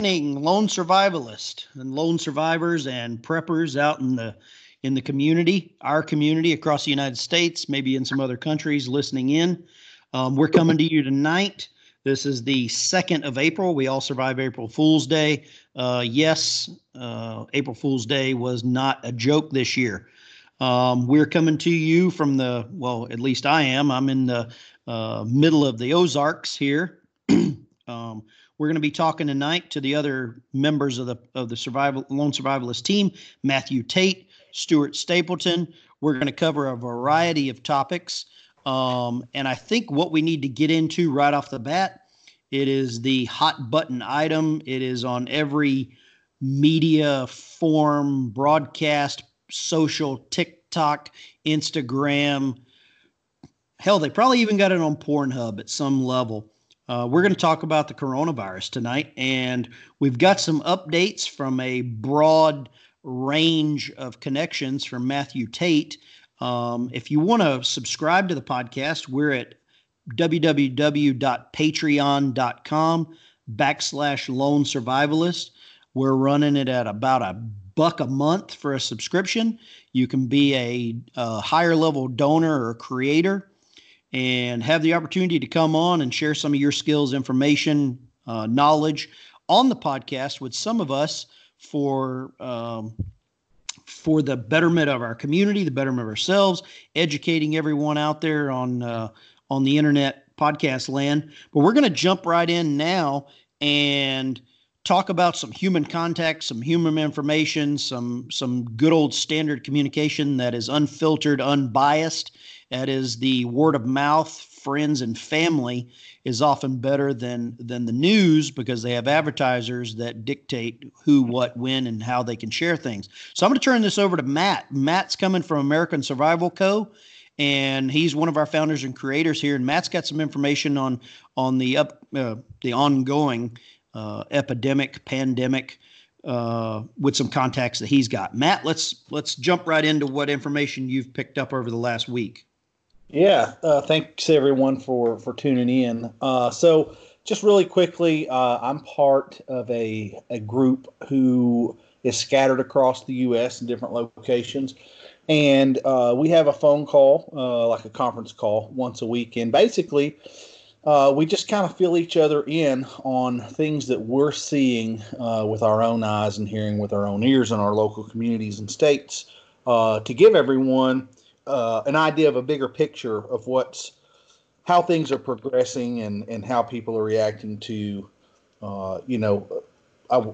lone survivalist and lone survivors and preppers out in the in the community, our community across the United States, maybe in some other countries listening in. Um, we're coming to you tonight. This is the 2nd of April. We all survive April Fool's Day. Uh, yes, uh, April Fool's Day was not a joke this year. Um, we're coming to you from the, well, at least I am. I'm in the uh, middle of the Ozarks here. um, we're going to be talking tonight to the other members of the of the survival lone survivalist team, Matthew Tate, Stuart Stapleton. We're going to cover a variety of topics, um, and I think what we need to get into right off the bat, it is the hot button item. It is on every media form, broadcast, social, TikTok, Instagram. Hell, they probably even got it on Pornhub at some level. Uh, we're going to talk about the coronavirus tonight, and we've got some updates from a broad range of connections from Matthew Tate. Um, if you want to subscribe to the podcast, we're at www.patreon.com backslash lone survivalist. We're running it at about a buck a month for a subscription. You can be a, a higher level donor or creator and have the opportunity to come on and share some of your skills, information, uh, knowledge on the podcast with some of us for um, for the betterment of our community, the betterment of ourselves, educating everyone out there on uh, on the internet podcast land. But we're going to jump right in now and talk about some human contact, some human information, some some good old standard communication that is unfiltered, unbiased, that is the word of mouth, friends and family is often better than than the news because they have advertisers that dictate who, what, when, and how they can share things. So I'm going to turn this over to Matt. Matt's coming from American Survival Co. And he's one of our founders and creators here. And Matt's got some information on on the up uh, the ongoing uh, epidemic, pandemic, uh, with some contacts that he's got. Matt, let's let's jump right into what information you've picked up over the last week. Yeah, uh, thanks everyone for for tuning in. Uh, so, just really quickly, uh, I'm part of a a group who is scattered across the U.S. in different locations, and uh, we have a phone call, uh, like a conference call, once a week, and basically. Uh, we just kind of fill each other in on things that we're seeing with our own eyes and hearing with our own ears in our local communities and states to give everyone uh, an idea of a bigger picture of what's how things are progressing and and how people are reacting to uh, you know uh,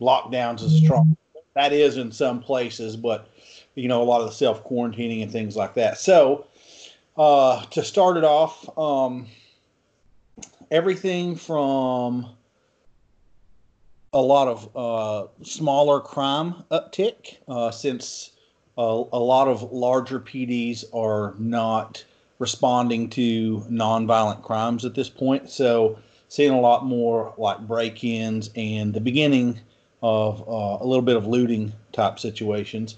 lockdowns is strong. That is in some places but you know a lot of the self quarantining and things like that. So uh, to start it off um, everything from a lot of uh, smaller crime uptick uh, since a lot of larger PDs are not responding to nonviolent crimes at this point. So, seeing a lot more like break ins and the beginning of uh, a little bit of looting type situations.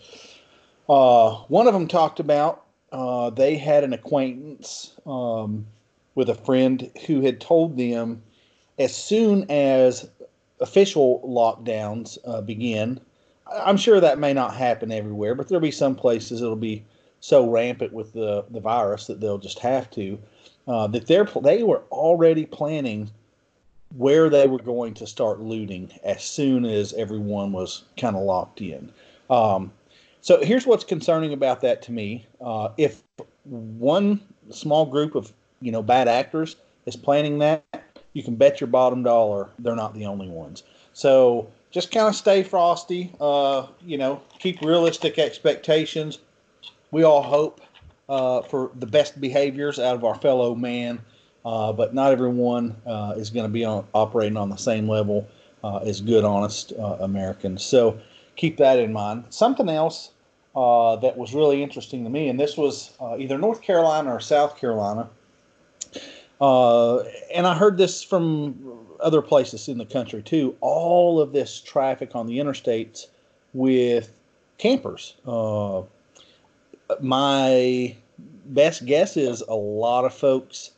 Uh, one of them talked about uh, they had an acquaintance um, with a friend who had told them as soon as official lockdowns uh, begin I'm sure that may not happen everywhere, but there'll be some places it'll be so rampant with the, the virus that they'll just have to. Uh, that they're they were already planning where they were going to start looting as soon as everyone was kind of locked in. Um, so here's what's concerning about that to me: uh, if one small group of you know bad actors is planning that, you can bet your bottom dollar they're not the only ones. So just kind of stay frosty. Uh, you know, keep realistic expectations. We all hope uh, for the best behaviors out of our fellow man, uh, but not everyone uh, is going to be on, operating on the same level uh, as good, honest uh, Americans. So keep that in mind. Something else that was really interesting to me, and this was either North Carolina or South Carolina. and I heard this from other places in the country too. All of this traffic on the interstates with campers. Uh, my best guess is a lot of folks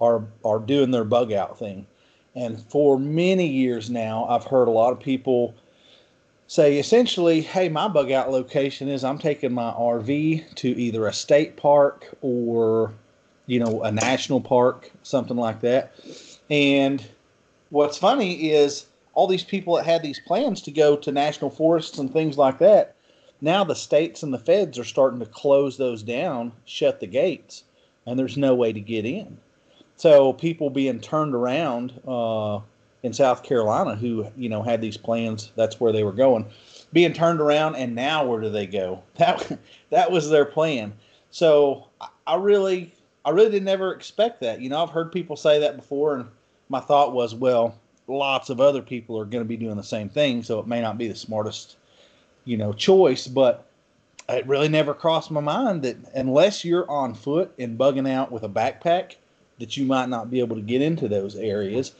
are are doing their bug out thing, And for many years now, I've heard a lot of people say essentially, hey, my bug out location is I'm taking my RV to either a state park or, you know, a national park, something like that. And what's funny is all these people that had these plans to go to national forests and things like that, now the states and the feds are starting to close those down, shut the gates, and there's no way to get in. So people being turned around uh, in South Carolina who you know had these plans, that's where they were going, being turned around, and now where do they go? That that was their plan. So I really, I really did never expect that. You know, I've heard people say that before, and my thought was, well, lots of other people are going to be doing the same thing, so it may not be the smartest, you know, choice. But it really never crossed my mind that unless you're on foot and bugging out with a backpack, that you might not be able to get into those areas.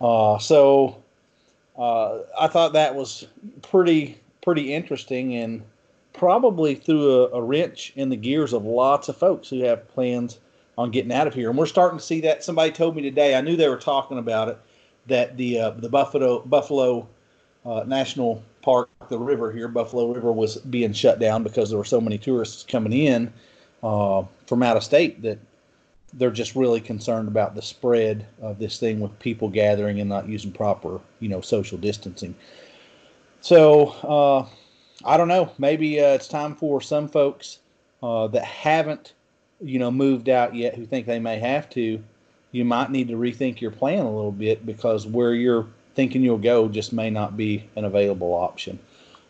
Uh, so uh, I thought that was pretty pretty interesting and probably threw a, a, wrench in the gears of lots of folks who have plans on getting out of here. And we're starting to see that. Somebody told me today. I knew they were talking about it that the uh, the Buffalo Buffalo uh, National Park, the river here, Buffalo River, was being shut down because there were so many tourists coming in uh, from out of state that they're just really concerned about the spread of this thing with people gathering and not using proper, you know, social distancing. So uh, I don't know. Maybe uh, it's time for some folks uh, that haven't, you know, moved out yet who think they may have to you might need to rethink your plan a little bit because where you're thinking you'll go just may not be an available option.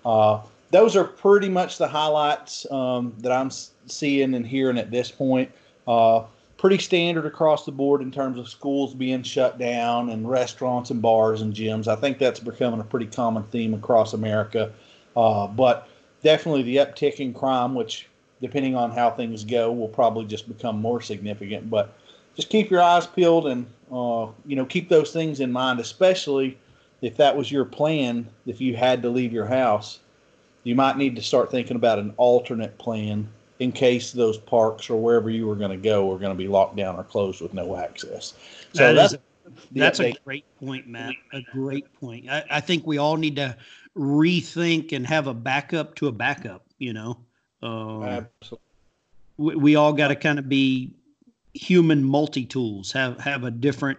Uh, those are pretty much the highlights um, that I'm seeing and hearing at this point. Uh, pretty standard across the board in terms of schools being shut down and restaurants and bars and gyms. I think that's becoming a pretty common theme across America. Uh, but definitely the uptick in crime, which depending on how things go, will probably just become more significant. But just keep your eyes peeled and uh, you know keep those things in mind, especially if that was your plan. If you had to leave your house, you might need to start thinking about an alternate plan in case those parks or wherever you were going to go are going to be locked down or closed with no access. So that that's is, that's a great point, Matt. A great point. I, I, think we all need to rethink and have a backup to a backup. You know, um, Absolutely. We, we all got to kind of be human multi-tools have have a different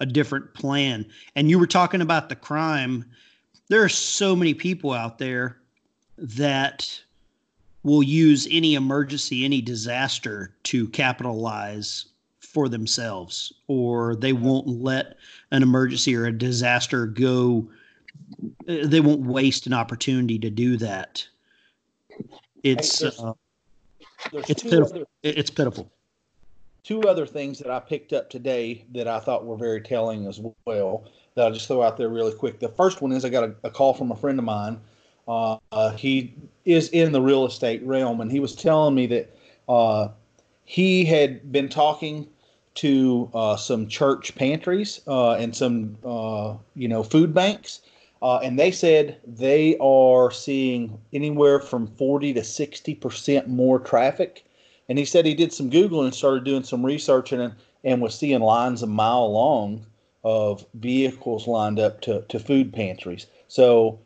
a different plan. And you were talking about the crime. There are so many people out there that will use any emergency any disaster to capitalize for themselves or they won't let an emergency or a disaster go they won't waste an opportunity to do that it's there's, uh, there's it's pitiful other, it's pitiful two other things that I picked up today that I thought were very telling as well that I'll just throw out there really quick. The first one is I got a, a call from a friend of mine. Uh, uh, he is in the real estate realm, and he was telling me that uh, he had been talking to uh, some church pantries uh, and some uh, you know food banks, Uh, and they said they are seeing anywhere from forty to sixty percent more traffic and he said he did some Googling and started doing some research and, and was seeing lines a mile long of vehicles lined up to, to food pantries. So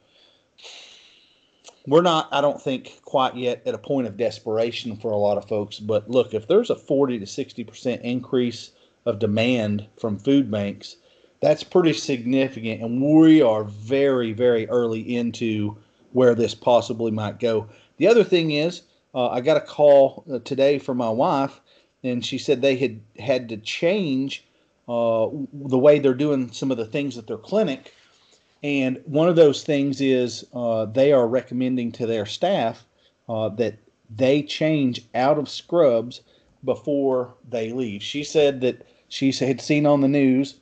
we're not, I don't think, quite yet at a point of desperation for a lot of folks. But look, if there's a 40 to 60% increase of demand from food banks, that's pretty significant. And we are very, very early into where this possibly might go. The other thing is, uh, I got a call uh, today from my wife, and she said they had had to change uh, the way they're doing some of the things at their clinic. And one of those things is uh, they are recommending to their staff uh, that they change out of scrubs before they leave. She said that she had seen on the news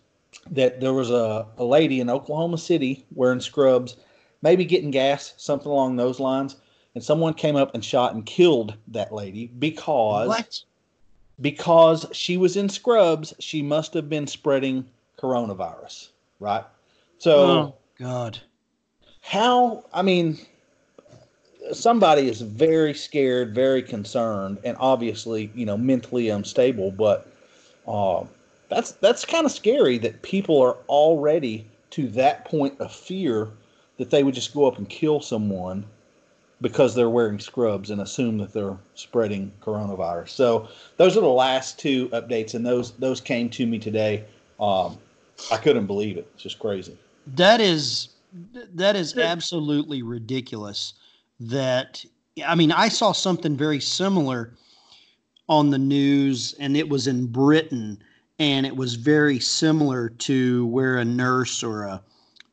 that there was a, a lady in Oklahoma City wearing scrubs, maybe getting gas, something along those lines and someone came up and shot and killed that lady because what? because she was in scrubs. She must have been spreading coronavirus, right? So, oh, God, how? I mean, somebody is very scared, very concerned, and obviously, you know, mentally unstable. But uh, that's that's kind of scary that people are already to that point of fear that they would just go up and kill someone because they're wearing scrubs and assume that they're spreading coronavirus. So those are the last two updates, and those those came to me today. Um, I couldn't believe it. It's just crazy. That is that is absolutely ridiculous. That I mean, I saw something very similar on the news, and it was in Britain, and it was very similar to where a nurse or a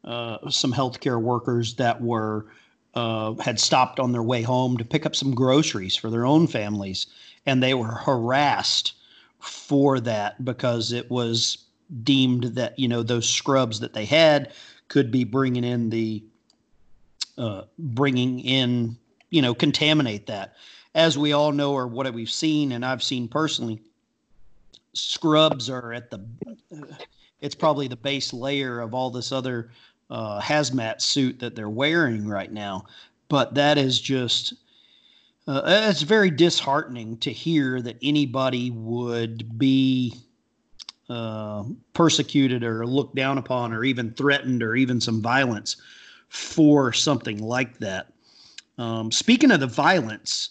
uh, some healthcare workers that were uh, had stopped on their way home to pick up some groceries for their own families, and they were harassed for that because it was deemed that you know those scrubs that they had could be bringing in the uh, bringing in you know contaminate that. As we all know or what we've seen and i've seen personally scrubs are at the it's probably the base layer of all this other uh, hazmat suit that they're wearing right now. But that is just, uh, it's very disheartening to hear that anybody would be uh, persecuted or looked down upon or even threatened or even some violence for something like that. Um, speaking of the violence,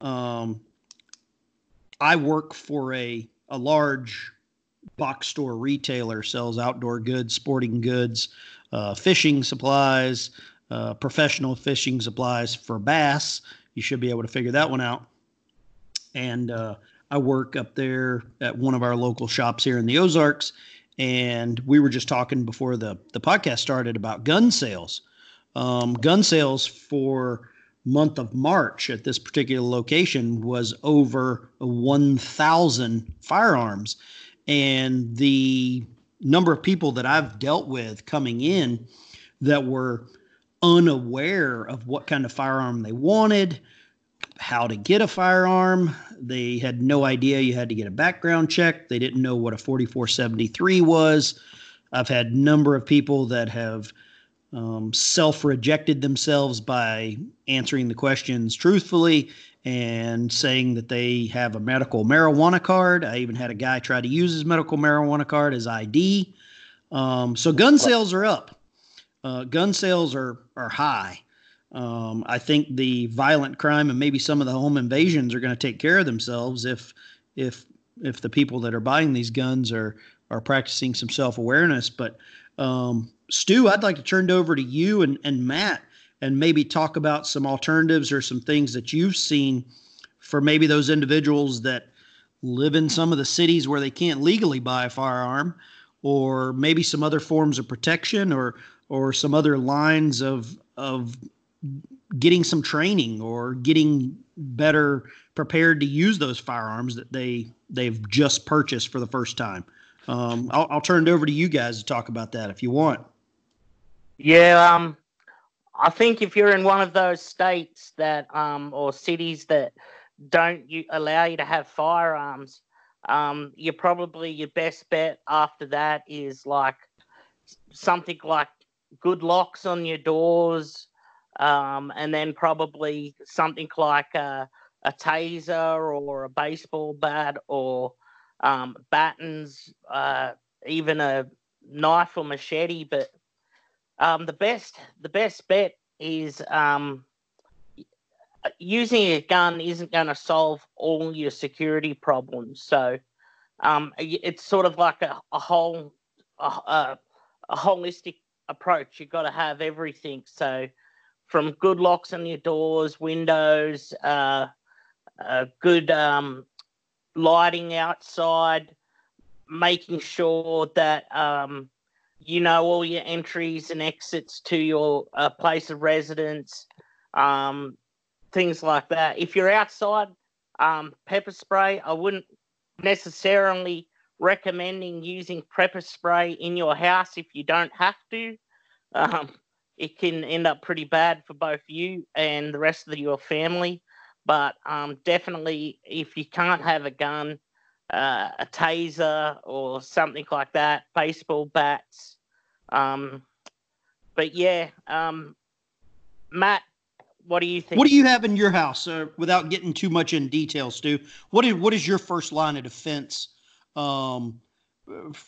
um, I work for a, a large box store retailer sells outdoor goods, sporting goods, uh, fishing supplies, uh, professional fishing supplies for bass. You should be able to figure that one out. And uh, I work up there at one of our local shops here in the Ozarks. And we were just talking before the, the podcast started about gun sales. Um, gun sales for month of March at this particular location was over 1,000 firearms and the number of people that I've dealt with coming in that were unaware of what kind of firearm they wanted, how to get a firearm. They had no idea you had to get a background check. They didn't know what a 4473 was. I've had number of people that have um, self rejected themselves by answering the questions truthfully and saying that they have a medical marijuana card. I even had a guy try to use his medical marijuana card as ID. Um, so gun sales are up. Uh, gun sales are are high. Um, I think the violent crime and maybe some of the home invasions are going to take care of themselves if if if the people that are buying these guns are are practicing some self awareness. But um, Stu, I'd like to turn it over to you and, and Matt and maybe talk about some alternatives or some things that you've seen for maybe those individuals that live in some of the cities where they can't legally buy a firearm or maybe some other forms of protection or or some other lines of of getting some training or getting better prepared to use those firearms that they they've just purchased for the first time. Um, I'll, I'll turn it over to you guys to talk about that if you want. Yeah, um, I think if you're in one of those states that um, or cities that don't you, allow you to have firearms, um, you're probably your best bet after that is like something like good locks on your doors, um, and then probably something like a, a, taser or a baseball bat or um, battens, uh, even a knife or machete. But um, the best the best bet is um, using a gun isn't going to solve all your security problems. So um, it's sort of like a, a whole a, a holistic approach. You've got to have everything. So from good locks on your doors, windows, uh, uh, good um, lighting outside, making sure that um, you know all your entries and exits to your uh, place of residence, um, things like that. If you're outside, um, pepper spray, I wouldn't necessarily recommending using pepper spray in your house if you don't have to. Um, it can end up pretty bad for both you and the rest of your family. But um, definitely, if you can't have a gun, uh, a taser or something like that, baseball bats. Um, but yeah, um, Matt, what do you think? What do you have in your house, uh, without getting too much in detail, Stu? What is what is your first line of defense um,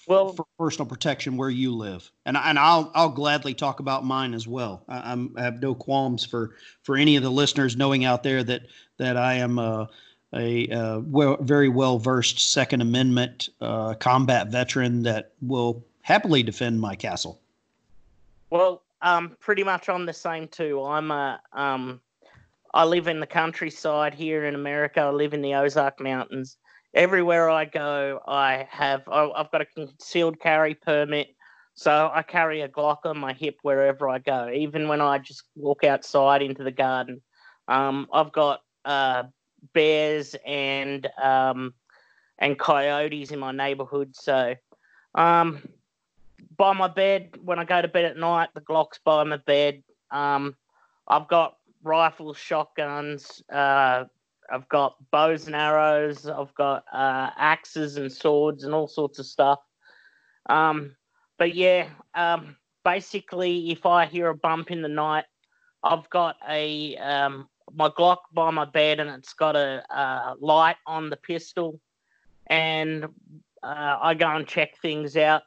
well, for personal protection where you live, and and I'll I'll gladly talk about mine as well. I, am I have no qualms for for any of the listeners knowing out there that that I am a a, a well, very well versed Second Amendment uh, combat veteran that will happily defend my castle. Well, um, pretty much on the same too. I'm a um, I live in the countryside here in America. I live in the Ozark Mountains. Everywhere I go, I have I've got a concealed carry permit, so I carry a Glock on my hip wherever I go. Even when I just walk outside into the garden, um, I've got uh, bears and um, and coyotes in my neighborhood. So um, by my bed when I go to bed at night. The Glock's by my bed. Um, I've got rifles, shotguns. Uh, I've got bows and arrows. I've got uh, axes and swords and all sorts of stuff. Um, but yeah, um, basically, if I hear a bump in the night, I've got a um, my Glock by my bed, and it's got a, a light on the pistol, and uh, I go and check things out.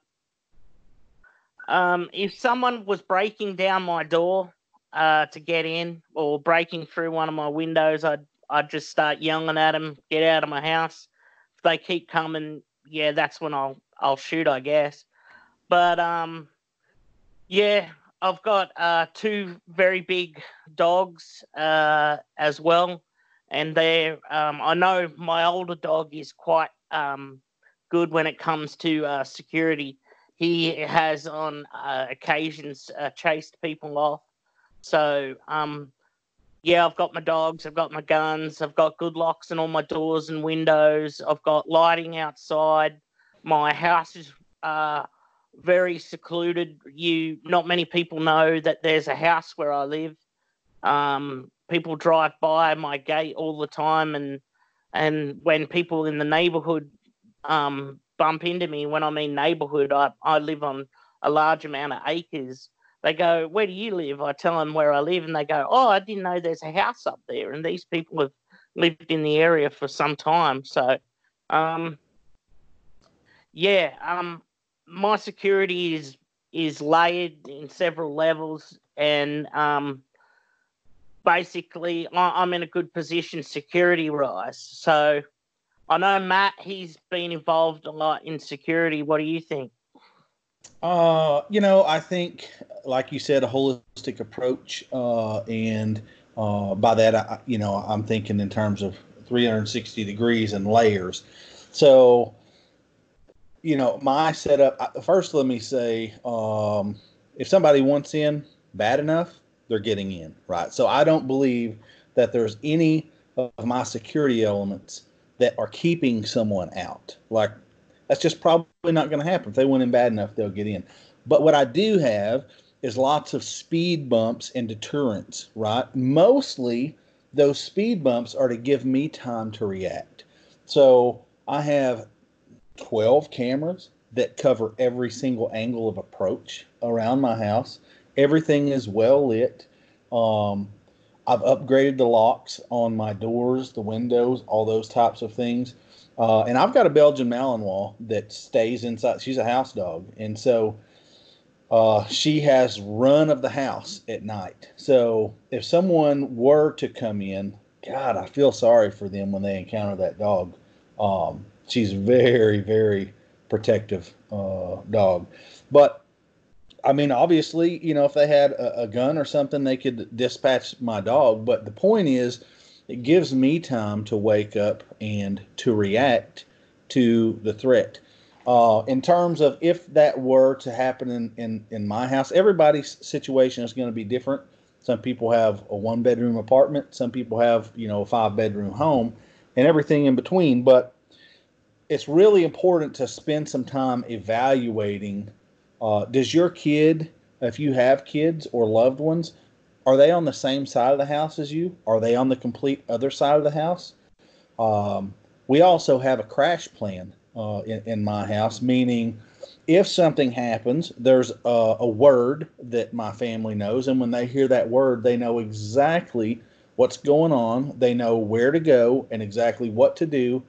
Um, if someone was breaking down my door uh, to get in or breaking through one of my windows, I'd I'd just start yelling at them, "Get out of my house!" If they keep coming, yeah, that's when I'll I'll shoot, I guess. But um, yeah, I've got uh, two very big dogs uh, as well, and they um, I know my older dog is quite um, good when it comes to uh, security he has on uh, occasions uh, chased people off. So, um, yeah, I've got my dogs, I've got my guns, I've got good locks on all my doors and windows, I've got lighting outside. My house is uh, very secluded. You, not many people know that there's a house where I live. Um, people drive by my gate all the time, and and when people in the neighborhood um, bump into me when I'm in neighborhood. I, I live on a large amount of acres. They go, Where do you live? I tell them where I live, and they go, Oh, I didn't know there's a house up there. And these people have lived in the area for some time. So, um, yeah, um, my security is is layered in several levels, and um, basically, I, I'm in a good position security wise. So, I know Matt. He's been involved a lot in security. What do you think? Uh, you know, I think, like you said, a holistic approach, uh, and uh, by that, I, you know, I'm thinking in terms of 360 degrees and layers. So, you know, my setup. First, let me say, um, if somebody wants in bad enough, they're getting in, right? So I don't believe that there's any of my security elements that are keeping someone out. Like that's just probably not going to happen. If they went in bad enough, they'll get in. But what I do have is lots of speed bumps and deterrents, right? Mostly those speed bumps are to give me time to react. So I have 12 cameras that cover every single angle of approach around my house. Everything is well lit. Um, I've upgraded the locks on my doors, the windows, all those types of things. Uh, and I've got a Belgian Malinois that stays inside. She's a house dog, and so uh, she has run of the house at night. So if someone were to come in, God, I feel sorry for them when they encounter that dog. Um, she's very, very protective uh, dog, but I mean, obviously, you know, if they had a, a, gun or something, they could dispatch my dog. But the point is, it gives me time to wake up and to react to the threat. Uh, in terms of if that were to happen in, in, in my house, everybody's situation is going to be different. Some people have a one bedroom apartment, some people have, you know, a five bedroom home, and everything in between. But it's really important to spend some time evaluating uh, does your kid, if you have kids or loved ones, are they on the same side of the house as you? Are they on the complete other side of the house? Um, we also have a crash plan uh, in, in, my house, meaning if something happens, there's a, a, word that my family knows, and when they hear that word, they know exactly what's going on. They know where to go and exactly what to do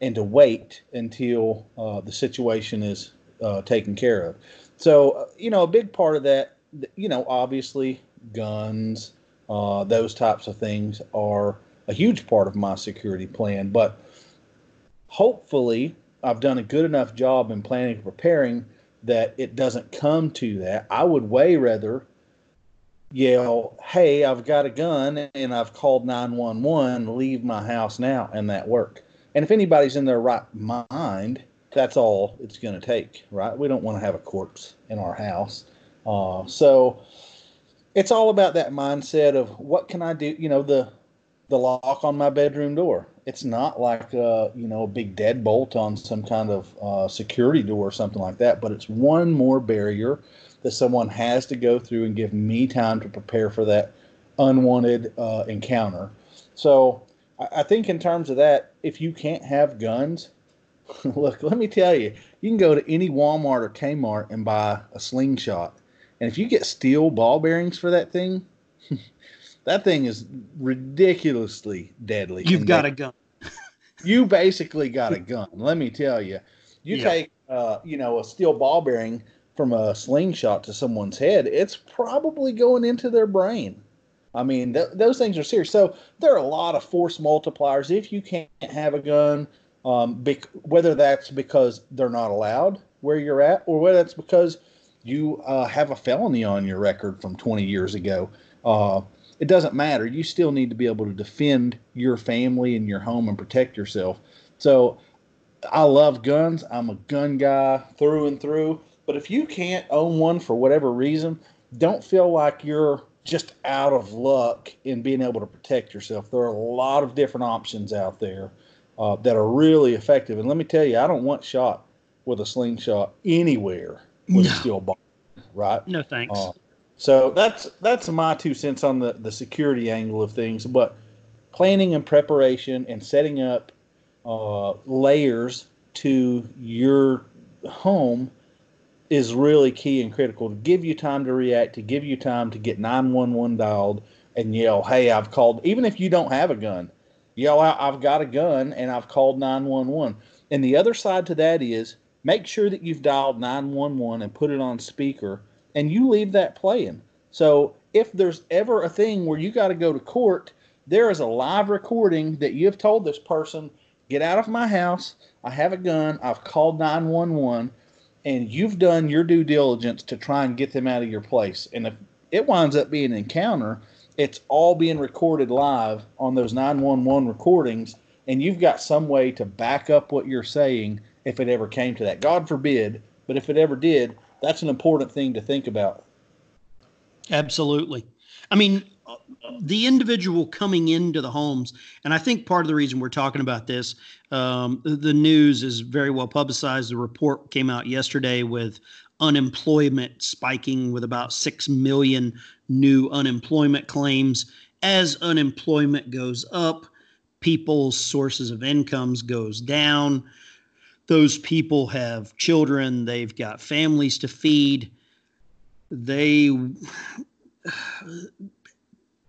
and to wait until uh, the situation is uh, taken care of. So, uh, you know, a big part of that, you know, obviously guns, uh, those types of things are a huge part of my security plan. But hopefully, I've done a good enough job in planning and preparing that it doesn't come to that. I would way rather yell, "Hey, I've got a gun and I've called 911. Leave my house now," and that work. And if anybody's in their right mind, that's all it's going to take, right? We don't want to have a corpse in our house. Uh, so it's all about that mindset of what can I do? You know, the the lock on my bedroom door. It's not like a, you know a big deadbolt on some kind of uh, security door or something like that, but it's one more barrier that someone has to go through and give me time to prepare for that unwanted uh, encounter. So I, I think in terms of that, if you can't have guns, look, let me tell you, you can go to any Walmart or Kmart and buy a slingshot. And if you get steel ball bearings for that thing, that thing is ridiculously deadly. You've got a gun. you basically got a gun. Let me tell you. You yeah. take, uh, you know, a steel ball bearing from a slingshot to someone's head, it's probably going into their brain. I mean, th- those things are serious. So there are a lot of force multipliers. If you can't have a gun, um, bec- whether that's because they're not allowed where you're at, or whether that's because you uh, have a felony on your record from 20 years ago, uh, it doesn't matter. You still need to be able to defend your family and your home and protect yourself. So I love guns. I'm a gun guy through and through. But if you can't own one for whatever reason, don't feel like you're just out of luck in being able to protect yourself. There are a lot of different options out there uh, that are really effective. And let me tell you, I don't want shot with a slingshot anywhere with no. a steel ball, right? No thanks. Uh, so that's that's my two cents on the the security angle of things. But planning and preparation and setting up uh, layers to your home is really key and critical to give you time to react, to give you time to get 911 dialed and yell, Hey, I've called, even if you don't have a gun, yell out, I've got a gun and I've called 911. And the other side to that is make sure that you've dialed 911 and put it on speaker and you leave that playing. So if there's ever a thing where you got to go to court, there is a live recording that you have told this person, get out of my house. I have a gun. I've called 911 and you've done your due diligence to try and get them out of your place. And if it winds up being an encounter, it's all being recorded live on those 911 recordings, and you've got some way to back up what you're saying if it ever came to that. God forbid, but if it ever did, that's an important thing to think about. Absolutely. I mean, the individual coming into the homes, and I think part of the reason we're talking about this, um, the news is very well publicized. The report came out yesterday with unemployment spiking with about 6 million new unemployment claims. As unemployment goes up, people's sources of incomes goes down. Those people have children, they've got families to feed. They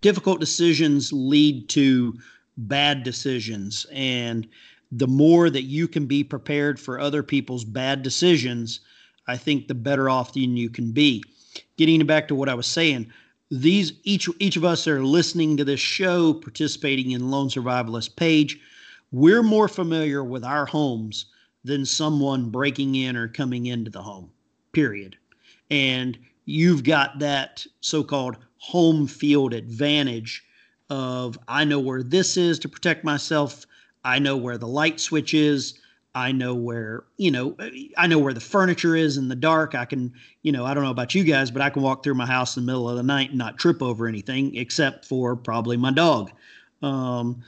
difficult decisions lead to bad decisions and the more that you can be prepared for other people's bad decisions i think the better off you can be getting back to what i was saying these each each of us are listening to this show participating in lone survivalist page we're more familiar with our homes than someone breaking in or coming into the home period and you've got that so-called home field advantage of I know where this is to protect myself. I know where the light switch is. I know where, you know, I know where the furniture is in the dark. I can, you know, I don't know about you guys, but I can walk through my house in the middle of the night and not trip over anything except for probably my dog. Um,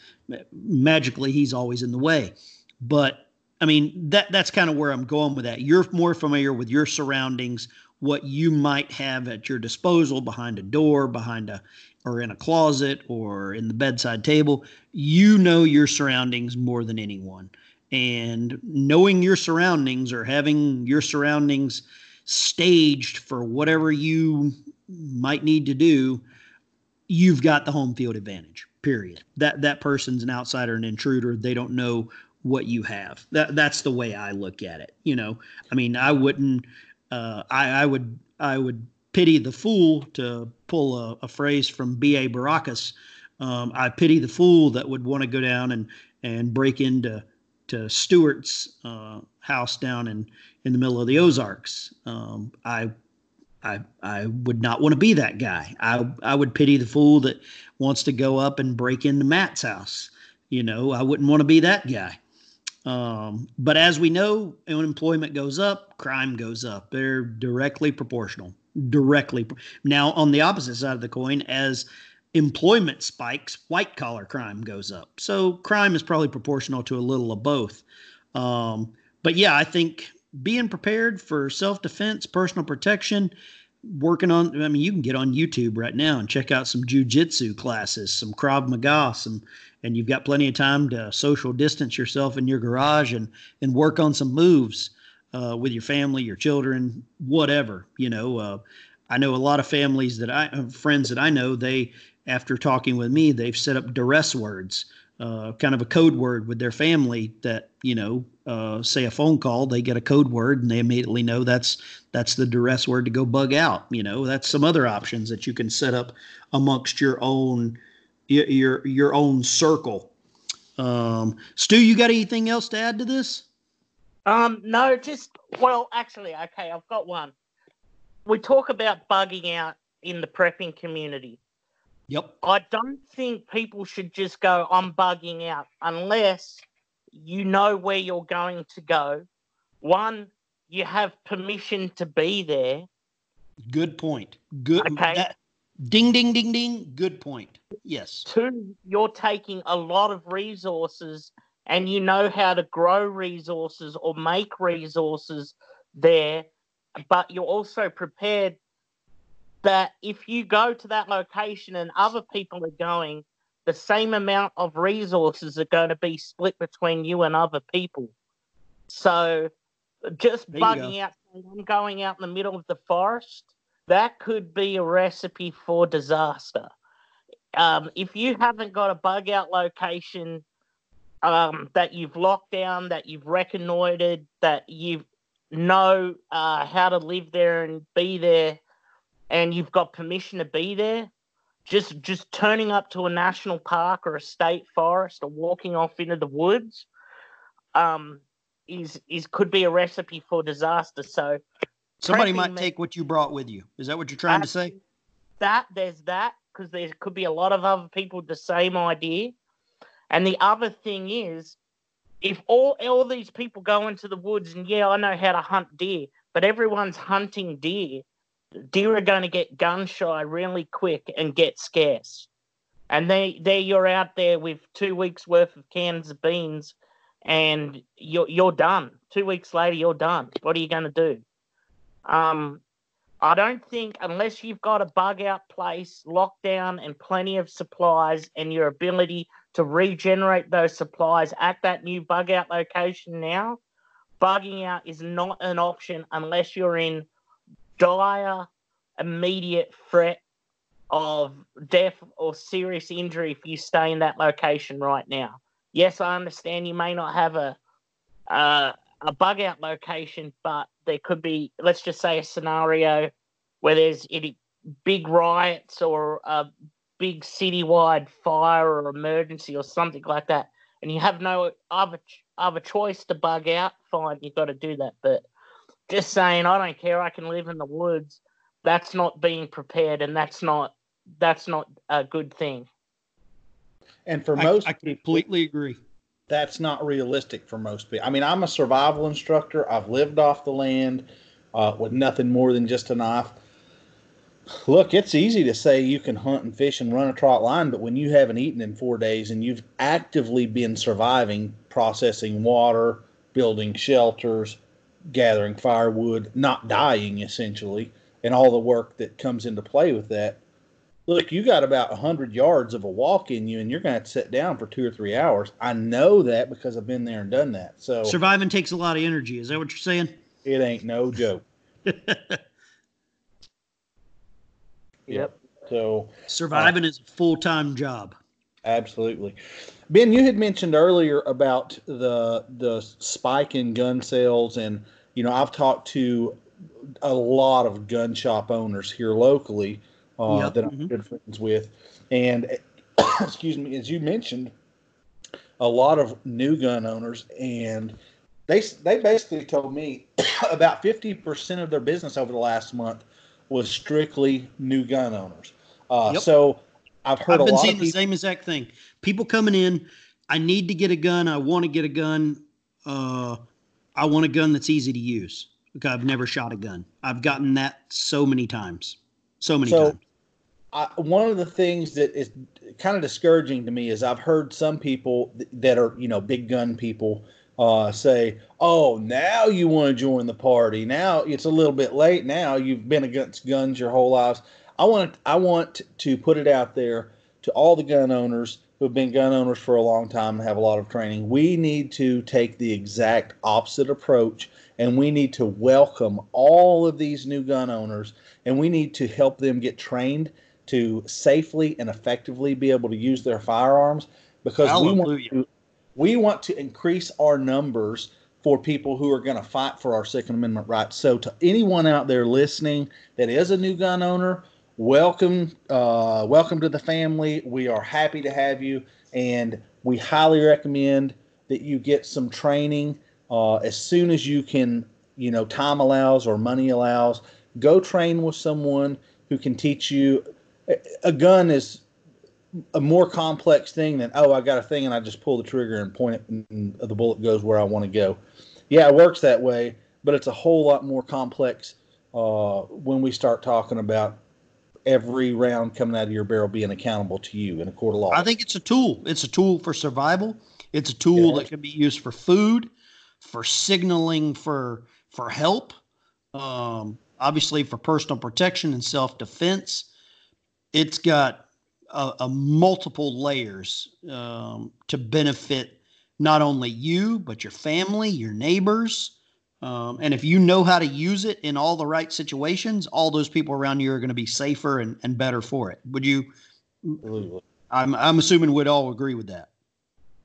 magically, he's always in the way. But I mean, that that's kind of where I'm going with that. You're more familiar with your surroundings, what you might have at your disposal behind a door, behind a or in a closet or in the bedside table. You know your surroundings more than anyone. And knowing your surroundings or having your surroundings staged for whatever you might need to do, you've got the home field advantage. Period. That that person's an outsider, an intruder. They don't know what you have. That that's the way I look at it. You know, I mean, I wouldn't. Uh, I I would I would pity the fool to pull a, a phrase from B.A. Baracus. Um, I pity the fool that would want to go down and and break into to Stuart's uh, house down in in the middle of the Ozarks. Um, I I I would not want to be that guy. I I would pity the fool that wants to go up and break into Matt's house. You know, I wouldn't want to be that guy. Um, but as we know, unemployment goes up, crime goes up. They're directly proportional. Directly. Now, on the opposite side of the coin, as employment spikes, white collar crime goes up. So crime is probably proportional to a little of both. Um, but yeah, I think being prepared for self defense, personal protection, working on, I mean, you can get on YouTube right now and check out some jujitsu classes, some Krav Maga, some, and you've got plenty of time to social distance yourself in your garage and, and work on some moves uh, with your family, your children, whatever, you know. Uh, I know a lot of families that I, friends that I know, they, after talking with me, they've set up duress words, uh, kind of a code word with their family that you know, uh, say a phone call, they get a code word and they immediately know that's that's the duress word to go bug out. You know, that's some other options that you can set up amongst your own your your own circle. Um, Stu, you got anything else to add to this? Um, no, just well, actually, okay, I've got one. We talk about bugging out in the prepping community. Yep. I don't think people should just go, I'm bugging out unless you know where you're going to go. One, you have permission to be there. Good point. Good. Okay. That, ding, ding, ding, ding. Good point. Yes. Two, you're taking a lot of resources and you know how to grow resources or make resources there, but you're also prepared that if you go to that location and other people are going, the same amount of resources are going to be split between you and other people. So just there bugging out, I'm going out in the middle of the forest, that could be a recipe for disaster. Um, if you haven't got a bug out location um, that you've locked down, that you've reconnoitered, that you know uh, how to live there and be there, and you've got permission to be there, just just turning up to a national park or a state forest or walking off into the woods um, is is could be a recipe for disaster. So somebody might take what you brought with you. Is that what you're trying to say? That there's that because there could be a lot of other people with the same idea. And the other thing is, if all all these people go into the woods and yeah, I know how to hunt deer, but everyone's hunting deer deer are going to get gun shy really quick and get scarce. And they, there you're out there with two weeks worth of cans of beans, and you're you're done. Two weeks later, you're done. What are you going to do? Um, I don't think unless you've got a bug out place, lockdown, and plenty of supplies, and your ability to regenerate those supplies at that new bug out location now, bugging out is not an option unless you're in dire, immediate threat of death or serious injury if you stay in that location right now. Yes, I understand you may not have a uh, a bug out location, but there could be, let's just say, a scenario where there's any big riots or a big citywide fire or emergency or something like that, and you have no other other choice to bug out. Fine, you've got to do that, but just saying I don't care, I can live in the woods. That's not being prepared and that's not that's not a good thing. And for most I, I completely people, agree. That's not realistic for most people. I mean, I'm a survival instructor. I've lived off the land uh, with nothing more than just a knife. Look, it's easy to say you can hunt and fish and run a trot line, but when you haven't eaten in four days and you've actively been surviving, processing water, building shelters, gathering firewood, not dying essentially, and all the work that comes into play with that. Look, you got about 100 yards of a walk in you, and you're going to have to sit down for two or three hours. I know that because I've been there and done that. So surviving takes a lot of energy. Is that what you're saying? It ain't no joke. yep. So surviving uh, is a full time job. Absolutely. Ben, you had mentioned earlier about the the spike in gun sales, and you know I've talked to a lot of gun shop owners here locally uh, yep. that I'm mm-hmm. good friends with, and excuse me, as you mentioned, a lot of new gun owners, and they they basically told me about fifty percent of their business over the last month was strictly new gun owners. Uh, yep. So I've heard. I've been seeing the same exact thing. People coming in. I need to get a gun. I want to get a gun. Uh, I want a gun that's easy to use because I've never shot a gun. I've gotten that so many times. So many so, times. I, one of the things that is kind of discouraging to me is I've heard some people that are you know big gun people uh, say, "Oh, now you want to join the party. Now it's a little bit late. Now you've been against guns your whole lives." I want I want to put it out there to all the gun owners who have been gun owners for a long time and have a lot of training. We need to take the exact opposite approach and we need to welcome all of these new gun owners and we need to help them get trained to safely and effectively be able to use their firearms because we want to, we want to increase our numbers for people who are going to fight for our Second Amendment rights. So, to anyone out there listening that is a new gun owner, welcome, uh, welcome to the family. We are happy to have you, and we highly recommend that you get some training uh, as soon as you can. You know, time allows or money allows. Go train with someone who can teach you. A gun is a more complex thing than oh I got a thing and I just pull the trigger and point it and the bullet goes where I want to go. Yeah, it works that way, but it's a whole lot more complex uh, when we start talking about every round coming out of your barrel being accountable to you in a court of law. I think it's a tool. It's a tool for survival. It's a tool yeah. that can be used for food, for signaling for for help, um, obviously for personal protection and self defense. It's got a, a multiple layers um, to benefit not only you but your family, your neighbors, um, and if you know how to use it in all the right situations, all those people around you are going to be safer and, and better for it. Would you? I'm I'm assuming we'd all agree with that.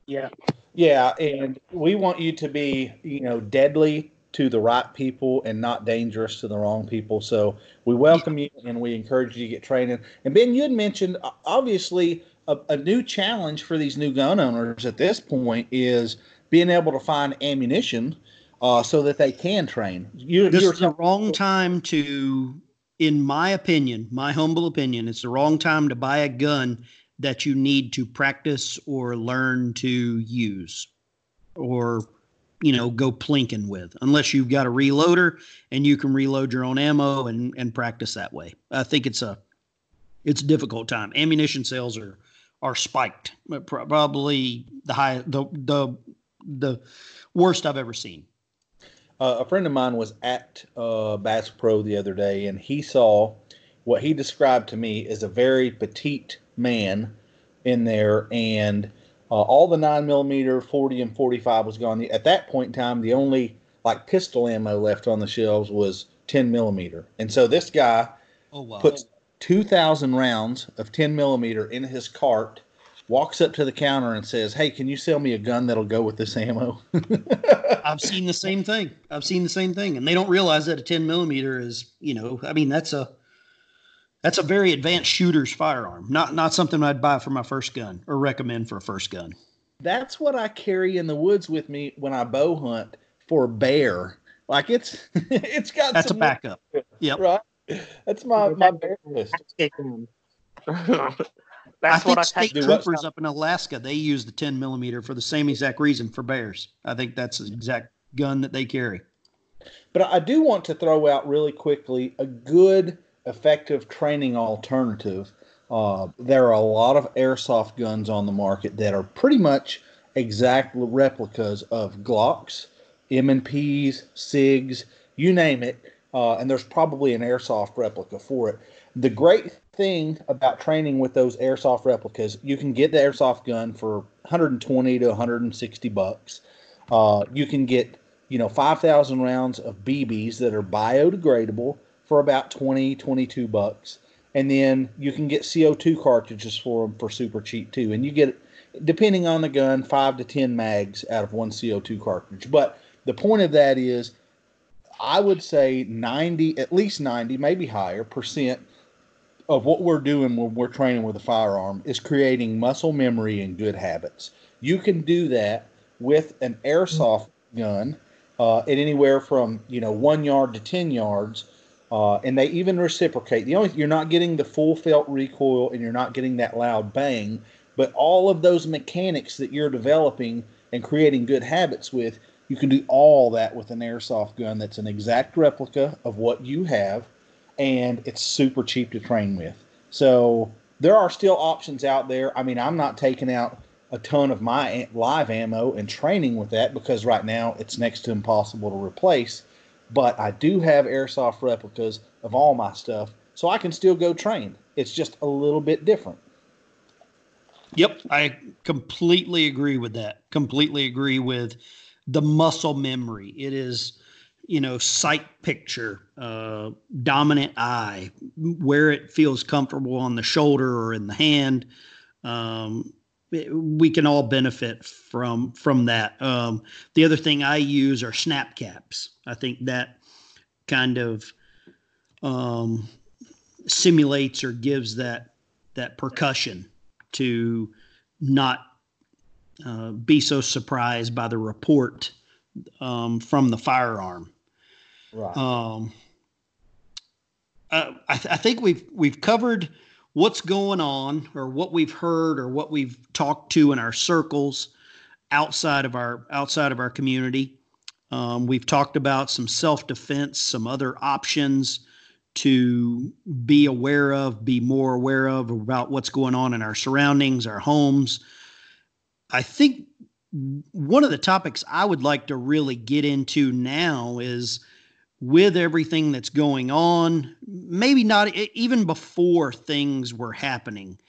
Yeah. Yeah, and we want you to be, you know, deadly to the right people and not dangerous to the wrong people. So we welcome you and we encourage you to get training. And Ben, you had mentioned obviously a, a new challenge for these new gun owners at this point is being able to find ammunition uh, so that they can train. You, this is the wrong time to, in my opinion, my humble opinion, it's the wrong time to buy a gun that you need to practice or learn to use or you know go plinking with unless you've got a reloader and you can reload your own ammo and and practice that way. I think it's a it's a difficult time. Ammunition sales are are spiked probably the high the the the worst i've ever seen uh, a friend of mine was at uh, Bass Pro the other day, and he saw what he described to me as a very petite man in there, and uh, all the nine millimeter, forty, and forty-five was gone. At that point in time, the only like pistol ammo left on the shelves was ten millimeter, and so this guy oh, wow. puts two thousand rounds of ten millimeter in his cart walks up to the counter and says, "Hey, can you sell me a gun that'll go with this ammo?" I've seen the same thing. I've seen the same thing, and they don't realize that a 10 millimeter is, you know, I mean, that's a that's a very advanced shooter's firearm. Not not something I'd buy for my first gun or recommend for a first gun. That's what I carry in the woods with me when I bow hunt for bear. Like it's it's got that's a backup. Yep. Right. That's my my bear list. That's I what I state troopers up in Alaska they use the 10 millimeter for the same exact reason for bears. I think that's the exact gun that they carry. But I do want to throw out really quickly a good, effective training alternative. Uh, there are a lot of airsoft guns on the market that are pretty much exact replicas of Glocks, M&Ps, SIGs, you name it. Uh, and there's probably an airsoft replica for it. The great thing about training with those airsoft replicas, you can get the airsoft gun for 120 to 160 bucks. Uh, you can get, you know, 5,000 rounds of BBs that are biodegradable for about 20, 22 bucks. and then you can get CO2 cartridges for them for super cheap too. And you get, depending on the gun, five to 10 mags out of one CO2 cartridge. But the point of that is, I would say 90, at least 90, maybe higher percent of what we're doing when we're training with a firearm is creating muscle memory and good habits. You can do that with an airsoft gun uh, at anywhere from you know one yard to ten yards, uh, and they even reciprocate. The only you're not getting the full felt recoil, and you're not getting that loud bang, but all of those mechanics that you're developing and creating good habits with, you can do all that with an airsoft gun that's an exact replica of what you have, and it's super cheap to train with. So there are still options out there. I mean, I'm not taking out a ton of my live ammo and training with that because right now it's next to impossible to replace. But I do have airsoft replicas of all my stuff, so I can still go train. It's just a little bit different. Yep, I completely agree with that. Completely agree with the muscle memory. It is, you know, sight picture, uh, dominant eye, where it feels comfortable on the shoulder or in the hand. Um, we can all benefit from from that. Um, the other thing I use are snap caps. I think that kind of um, simulates or gives that that percussion to not uh, be so surprised by the report um, from the firearm. Right. Um, I, I think we've we've covered what's going on or what we've heard or what we've talked to in our circles outside of our outside of our community. Um, we've talked about some self defense, some other options to be aware of, be more aware of about what's going on in our surroundings, our homes. I think one of the topics I would like to really get into now is with everything that's going on, maybe not even before things were happening,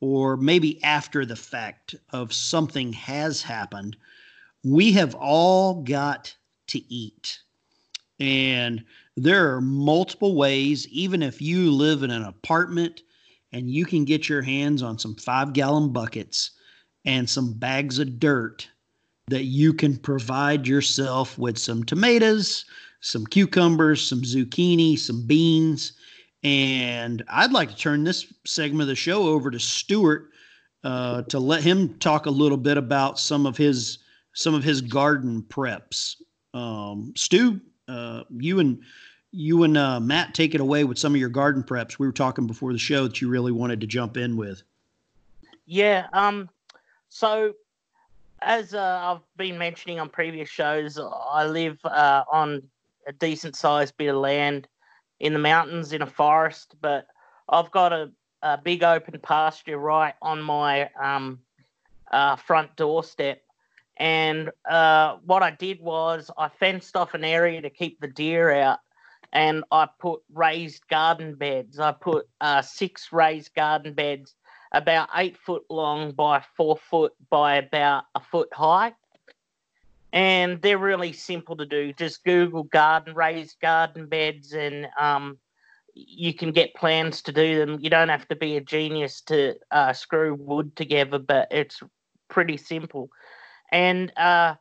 or maybe after the fact of something has happened, we have all got to eat. And there are multiple ways, even if you live in an apartment and you can get your hands on some five gallon buckets and some bags of dirt, that you can provide yourself with some tomatoes, some cucumbers, some zucchini, some beans. And I'd like to turn this segment of the show over to Stuart uh, to let him talk a little bit about some of his some of his garden preps. Um, Stu, uh, you and you and uh, Matt take it away with some of your garden preps. We were talking before the show that you really wanted to jump in with. Yeah. Um. So, as uh, I've been mentioning on previous shows, I live uh, on a decent sized bit of land in the mountains in a forest, but I've got a, a big open pasture right on my um, uh, front doorstep. And uh, what I did was I fenced off an area to keep the deer out, and I put raised garden beds. I put uh, six raised garden beds, about eight foot long by four foot by about a foot high and they're really simple to do. Just Google garden raised garden beds, and um, you can get plans to do them. You don't have to be a genius to uh, screw wood together, but it's pretty simple. And uh,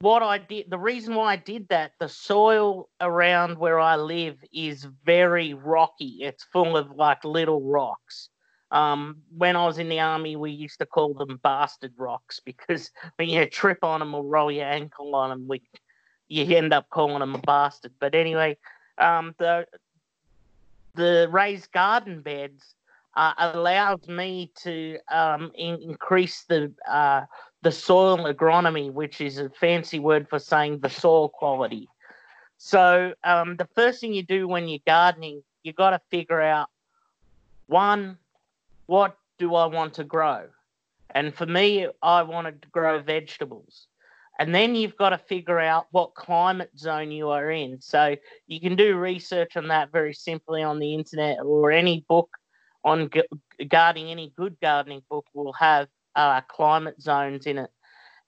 what I did, the reason why I did that, the soil around where I live is very rocky. It's full of like little rocks. Um, when I was in the army, we used to call them bastard rocks because when you trip on them or roll your ankle on them, we you end up calling them a bastard. But anyway, um, the the raised garden beds uh, allowed me to um, in- increase the uh, the soil agronomy, which is a fancy word for saying the soil quality. So um, the first thing you do when you're gardening, you got to figure out one what do I want to grow? And for me, I wanted to grow vegetables. And then you've got to figure out what climate zone you are in. So you can do research on that very simply on the internet or any book on gardening, any good gardening book will have uh, climate zones in it.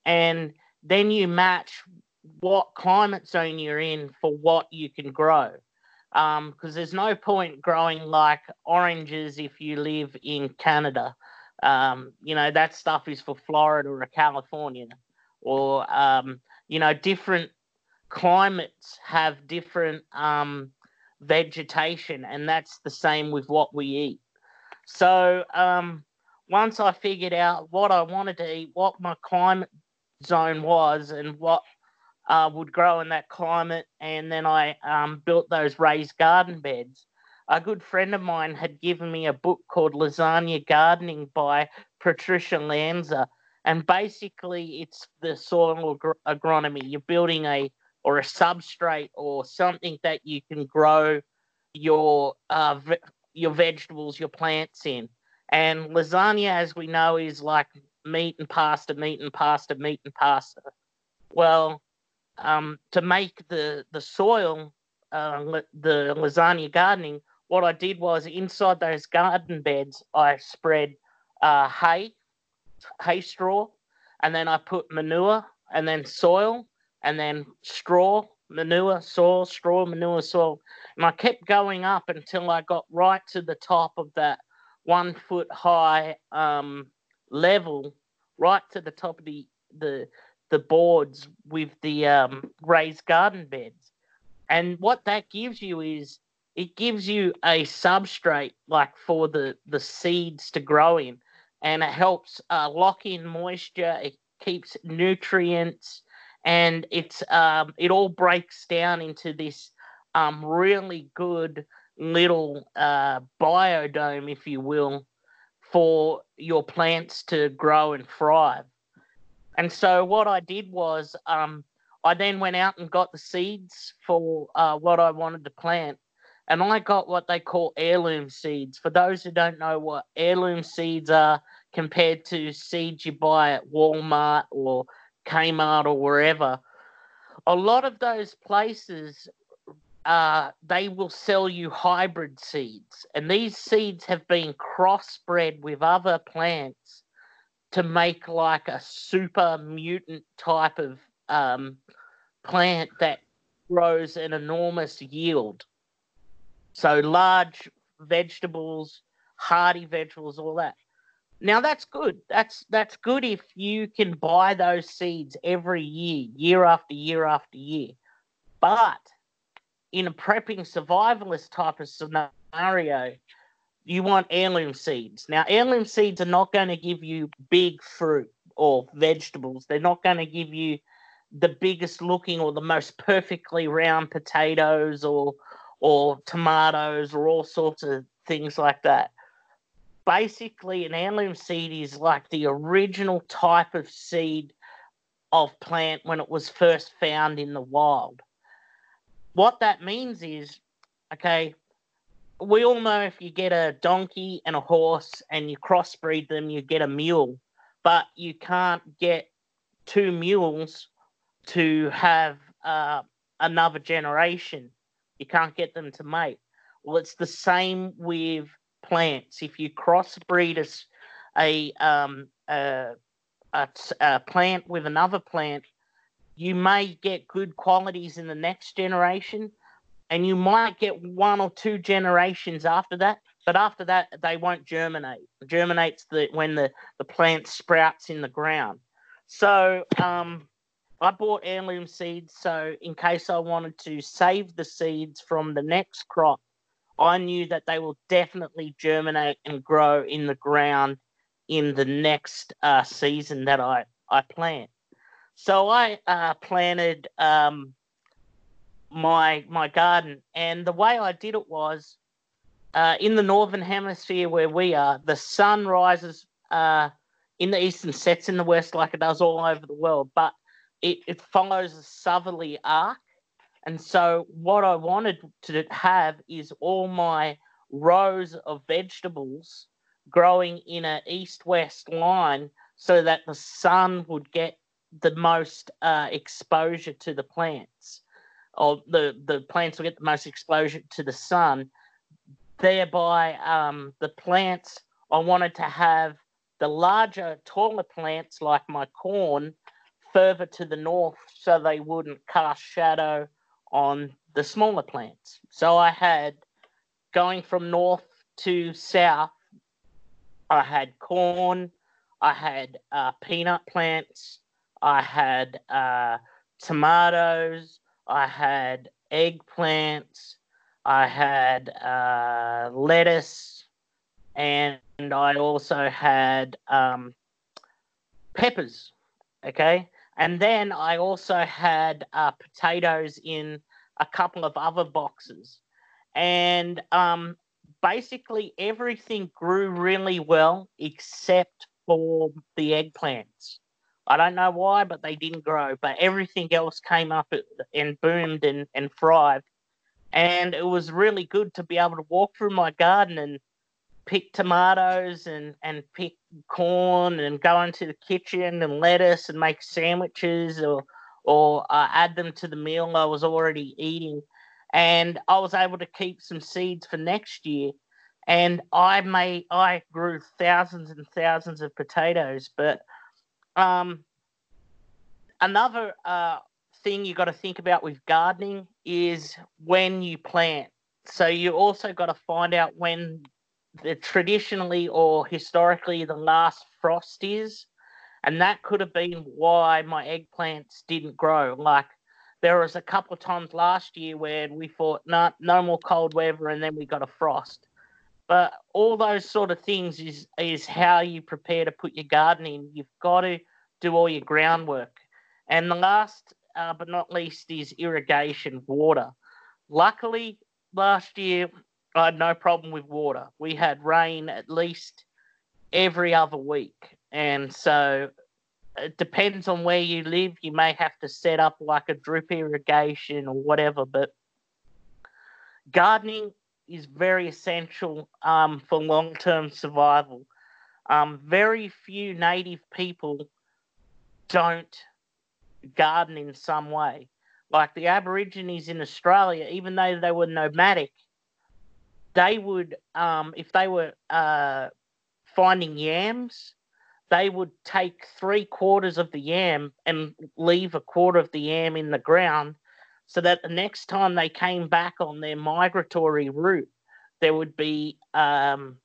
And then you match what climate zone you're in for what you can grow. Because um, there's no point growing like oranges if you live in Canada. Um, you know, that stuff is for Florida or California, or um, you know, different climates have different um, vegetation, and that's the same with what we eat. So um, once I figured out what I wanted to eat, what my climate zone was, and what uh, would grow in that climate, and then I um, built those raised garden beds. A good friend of mine had given me a book called Lasagna Gardening by Patricia Lanza, and basically it's the soil agronomy. You're building a or a substrate or something that you can grow your uh, your vegetables, your plants in. And lasagna, as we know, is like meat and pasta, meat and pasta, meat and pasta. Well, um, to make the the soil, uh, the lasagna gardening, what I did was inside those garden beds, I spread uh, hay, hay straw, and then I put manure, and then soil, and then straw, manure, soil, straw, manure, soil. And I kept going up until I got right to the top of that one foot high um, level, right to the top of the, the, the boards with the um, raised garden beds. And what that gives you is it gives you a substrate like for the, the seeds to grow in and it helps uh, lock in moisture. It keeps nutrients and it's um, it all breaks down into this um, really good little uh, biodome, if you will, for your plants to grow and thrive. And so what I did was um, I then went out and got the seeds for uh, what I wanted to plant. And I got what they call heirloom seeds. For those who don't know what heirloom seeds are compared to seeds you buy at Walmart or Kmart or wherever, a lot of those places uh, they will sell you hybrid seeds, and these seeds have been crossbred with other plants to make like a super mutant type of um, plant that grows an enormous yield. So large vegetables, hardy vegetables, all that. Now that's good. That's that's good if you can buy those seeds every year, year after year after year. But in a prepping survivalist type of scenario, you want heirloom seeds. Now, heirloom seeds are not going to give you big fruit or vegetables. They're not going to give you the biggest looking or the most perfectly round potatoes or or tomatoes or all sorts of things like that basically an heirloom seed is like the original type of seed of plant when it was first found in the wild. What that means is, okay, we all know if you get a donkey and a horse and you crossbreed them, you get a mule, but you can't get two mules to have uh, another generation. You can't get them to mate. Well, it's the same with plants. If you crossbreed a, a, um, a, a, a plant with another plant, you may get good qualities in the next generation, and you might get one or two generations after that. But after that, they won't germinate. germinates the when the, the plant sprouts in the ground. So um, I bought heirloom seeds so in case I wanted to save the seeds from the next crop, I knew that they will definitely germinate and grow in the ground in the next uh, season that I, I plant. So I uh, planted um, my my garden, and the way I did it was uh, in the northern hemisphere where we are, the sun rises uh, in the east and sets in the west like it does all over the world, but it, it follows a southerly arc. And so, what I wanted to have is all my rows of vegetables growing in an east west line so that the sun would get the most uh, exposure to the plants, or the, the plants will get the most exposure to the sun. Thereby, um, the plants, I wanted to have the larger, taller plants like my corn further to the north so they wouldn't cast shadow on the smaller plants. So I had going from north to south, I had corn, I had uh, peanut plants, I had uh, tomatoes, I had eggplants, I had uh, lettuce, and I also had um, peppers. Okay. And then I also had uh, potatoes in a couple of other boxes. And um, basically everything grew really well except for the eggplants. I don't know why, but they didn't grow. But everything else came up and boomed and, and thrived. And it was really good to be able to walk through my garden and pick tomatoes and, and pick corn and go into the kitchen and lettuce and make sandwiches or or uh, add them to the meal I was already eating. And I was able to keep some seeds for next year. And I made I grew thousands and thousands of potatoes. But um, another uh, thing you got to think about with gardening is when you plant. So you also got to find out when the traditionally or historically the last frost is. And that could have been why my eggplants didn't grow. Like there was a couple of times last year where we thought, no, no more cold weather, and then we got a frost. But all those sort of things is is how you prepare to put your garden in. You've got to do all your groundwork. And the last uh, but not least is irrigation, water. Luckily, last year I had no problem with water. We had rain at least every other week. And so it depends on where you live. You may have to set up like a drip irrigation or whatever, but gardening is very essential um, for long term survival. Um, very few native people don't garden in some way. Like the Aborigines in Australia, even though they were nomadic, they would, um, if they were uh, finding yams, they would take three quarters of the yam and leave a quarter of the yam in the ground so that the next time they came back on their migratory route, there would be um,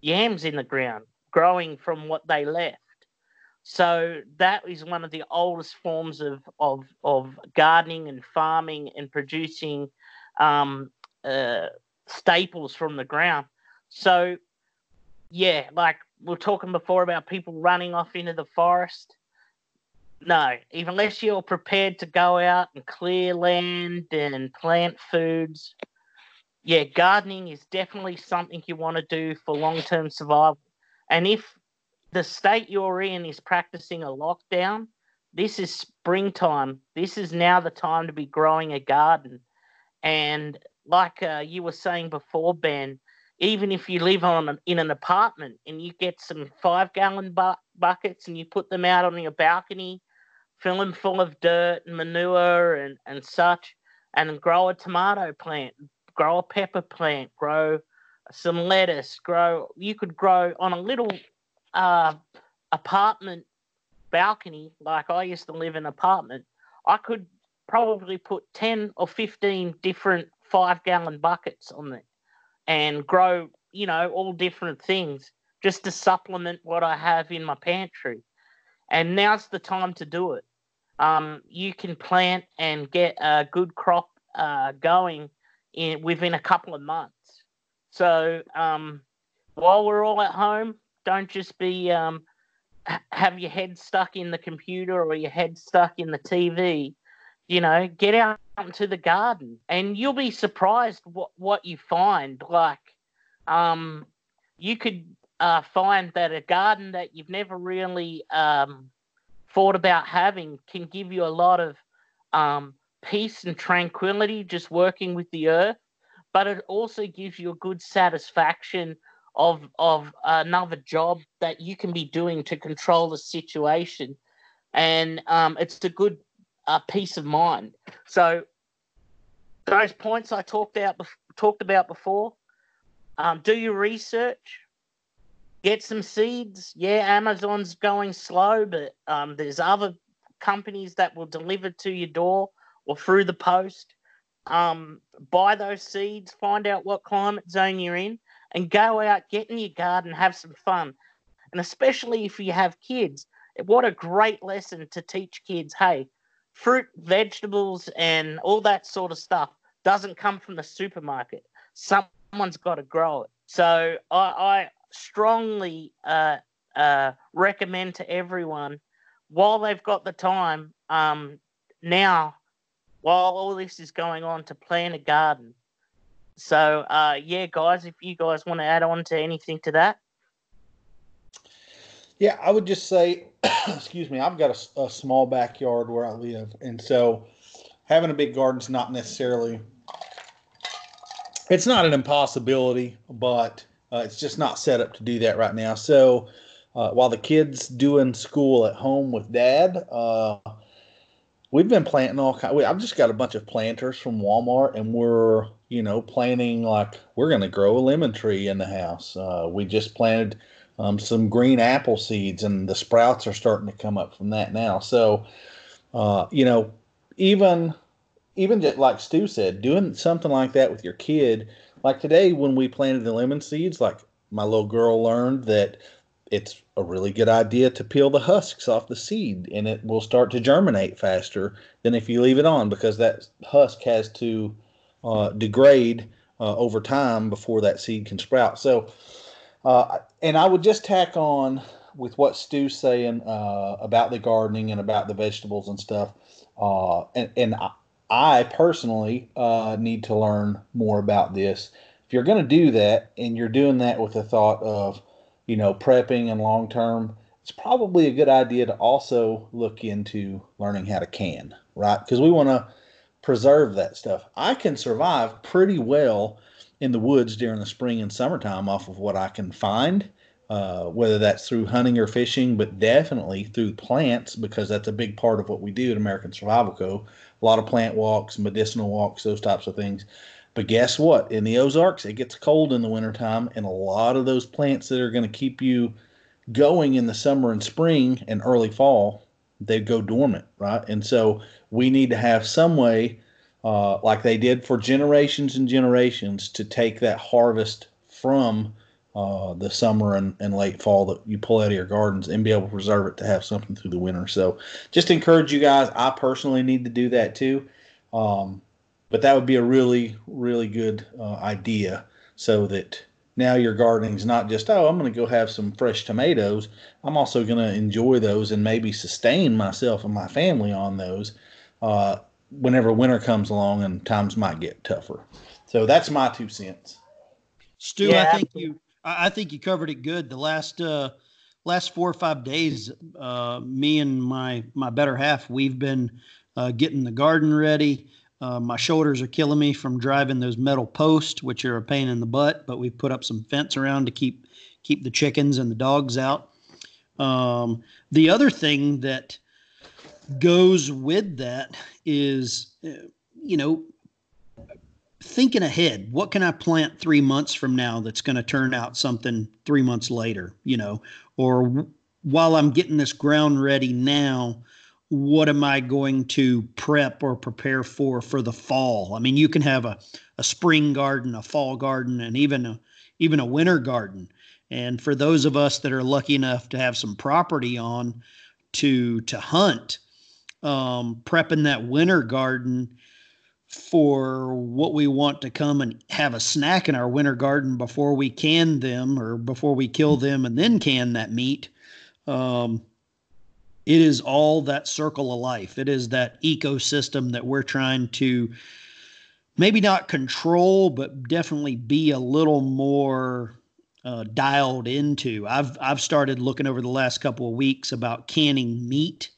yams in the ground growing from what they left. So that is one of the oldest forms of, of, of gardening and farming and producing um, uh, staples from the ground. So, yeah, like we are talking before about people running off into the forest. No, even unless you're prepared to go out and clear land and plant foods, yeah, gardening is definitely something you want to do for long term survival. And if the state you're in is practicing a lockdown, this is springtime. This is now the time to be growing a garden. And like uh, you were saying before, Ben, even if you live on an, in an apartment and you get some five gallon bu- buckets and you put them out on your balcony, fill them full of dirt and manure and, and such, and grow a tomato plant, grow a pepper plant, grow some lettuce, grow, you could grow on a little uh, apartment balcony, like I used to live in an apartment, I could probably put 10 or 15 different five gallon buckets on it and grow, you know, all different things just to supplement what I have in my pantry. And now's the time to do it. Um, you can plant and get a good crop uh, going in within a couple of months. So um, while we're all at home, don't just be um, have your head stuck in the computer or your head stuck in the TV you know, get out into the garden and you'll be surprised what, what you find. Like, um, you could uh, find that a garden that you've never really um, thought about having can give you a lot of um, peace and tranquility just working with the earth, but it also gives you a good satisfaction of of another job that you can be doing to control the situation, and um, it's a good uh, peace of mind. So those points I talked out talked about before. Um, do your research. Get some seeds. Yeah, Amazon's going slow, but um, there's other companies that will deliver to your door or through the post. um, buy those seeds, find out what climate zone you're in, and go out, get in your garden, have some fun. And especially if you have kids, what a great lesson to teach kids hey, fruit, vegetables, and all that sort of stuff doesn't come from the supermarket. Someone's got to grow it. So I, I strongly uh, uh, recommend to everyone while they've got the time um, now, while all this is going on, to plant a garden. So uh, yeah, guys, if you guys want to add on to anything to that. Yeah, I would just say, excuse me, I've got a, a, small backyard where I live, and so having a big garden is not necessarily. It's not an impossibility, but uh, it's just not set up to do that right now. So uh, while the kids doing school at home with dad, uh, we've been planting all kind. I've just got a bunch of planters from Walmart, and we're you know planting like we're going to grow a lemon tree in the house. Uh, we just planted um, some green apple seeds, and the sprouts are starting to come up from that now. So, uh, you know, even even just like Stu said, doing something like that with your kid, like today when we planted the lemon seeds, like my little girl learned that it's a really good idea to peel the husks off the seed and it will start to germinate faster than if you leave it on because that husk has to uh, degrade uh, over time before that seed can sprout. So, uh, and I would just tack on with what Stu's saying uh, about the gardening and about the vegetables and stuff. Uh, and, and I, I personally uh, need to learn more about this. If you're going to do that and you're doing that with the thought of, you know, prepping and long term, it's probably a good idea to also look into learning how to can, right? Because we want to preserve that stuff. I can survive pretty well in the woods during the spring and summertime off of what I can find, uh, whether that's through hunting or fishing, but definitely through plants because that's a big part of what we do at American Survival Co. A lot of plant walks, medicinal walks, those types of things. But guess what? In the Ozarks, it gets cold in the wintertime, and a lot of those plants that are going to keep you going in the summer and spring and early fall, they go dormant, right? And so we need to have some way uh, like they did for generations and generations to take that harvest from uh, the summer and, and late fall that you pull out of your gardens and be able to preserve it to have something through the winter. So just encourage you guys. I personally need to do that too. Um, but that would be a really, really good uh, idea so that now your gardening is not just, oh, I'm going to go have some fresh tomatoes. I'm also going to enjoy those and maybe sustain myself and my family on those. Uh, whenever winter comes along and times might get tougher. So that's my two cents. Stu, yeah, I think you I think you covered it good. The last uh last four or five days, uh me and my my better half, we've been uh getting the garden ready. Uh, my shoulders are killing me from driving those metal posts, which are a pain in the butt. But we've put up some fence around to keep keep the chickens and the dogs out. Um, the other thing that goes with that is, uh, you know, thinking ahead. What can I plant three months from now that's going to turn out something three months later, you know, or while I'm getting this ground ready now, what am I going to prep or prepare for for the fall? I mean, you can have a, a spring garden, a fall garden, and even a even a winter garden. And for those of us that are lucky enough to have some property on to to hunt, um, prepping that winter garden for what we want to come and have a snack in our winter garden before we can them or before we kill them and then can that meat. Um, it is all that circle of life. It is that ecosystem that we're trying to maybe not control, but definitely be a little more uh, dialed into. I've I've started looking over the last couple of weeks about canning meat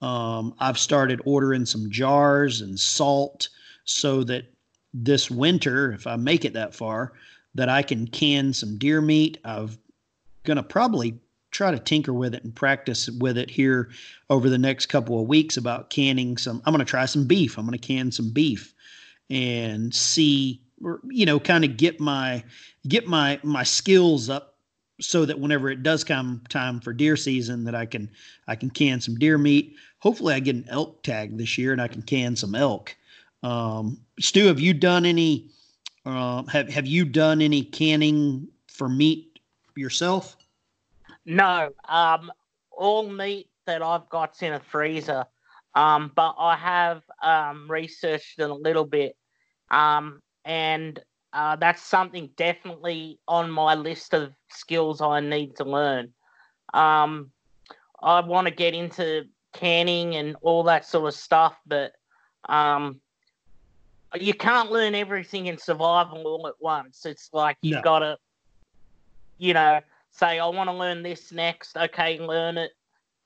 um, I've started ordering some jars and salt so that this winter, if I make it that far, that I can can some deer meat. I'm gonna probably try to tinker with it and practice with it here over the next couple of weeks about canning some. I'm gonna try some beef. I'm gonna can some beef and see, or you know, kind of get my get my my skills up so that whenever it does come time for deer season that I can I can can some deer meat. Hopefully I get an elk tag this year and I can can some elk. Um, Stu, have you done any? Uh, have Have you done any canning for meat yourself? No, um, all meat that I've got's in a freezer. Um, but I have um, researched it a little bit, um, and uh, that's something definitely on my list of skills I need to learn. Um, I want to get into canning and all that sort of stuff, but um, you can't learn everything in survival all at once. It's like you've No. got to, you know, say, I want to learn this next. Okay, learn it,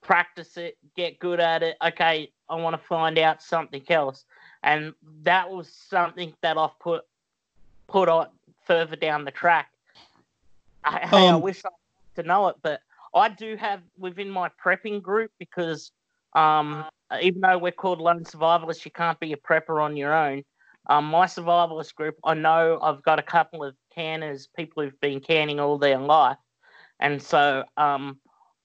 practice it, get good at it. Okay, I want to find out something else. And that was something that I've put put on further down the track. I, hey, I Um, wish I to know it, but I do have within my prepping group because um, even though we're called lone survivalists, you can't be a prepper on your own. Um, my survivalist group, I know I've got a couple of canners, people who've been canning all their life, and so um,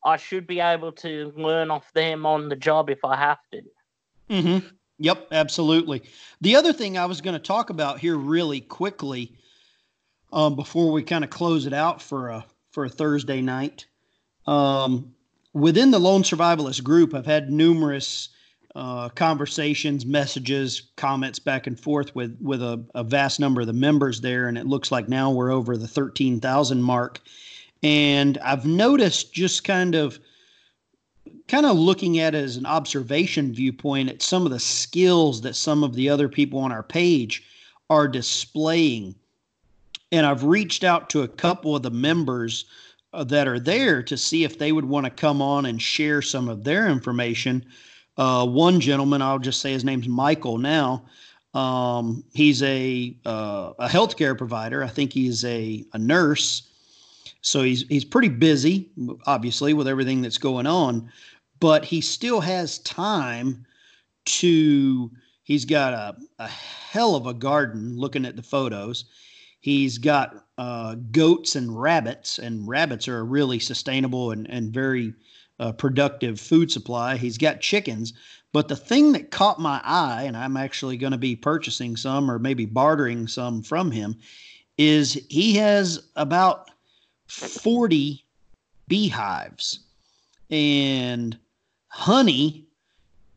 I should be able to learn off them on the job if I have to. Mm-hmm. Yep, absolutely. The other thing I was going to talk about here really quickly, um, before we kind of close it out for a for a Thursday night, um, within the Lone Survivalist group, I've had numerous uh, conversations, messages, comments back and forth with with a, a vast number of the members there, and it looks like now we're over the thirteen thousand mark. And I've noticed just kind of kind of looking at it as an observation viewpoint at some of the skills that some of the other people on our page are displaying. And I've reached out to a couple of the members uh, that are there to see if they would want to come on and share some of their information. Uh, one gentleman, I'll just say his name's Michael now. Um, he's a uh, a healthcare provider. I think he's a, a nurse. So he's he's pretty busy, obviously, with everything that's going on but he still has time to he's got a, a hell of a garden looking at the photos he's got uh, goats and rabbits and rabbits are really sustainable and, and very uh, productive food supply. He's got chickens but the thing that caught my eye and i'm actually going to be purchasing some or maybe bartering some from him is he has about 40 beehives. And honey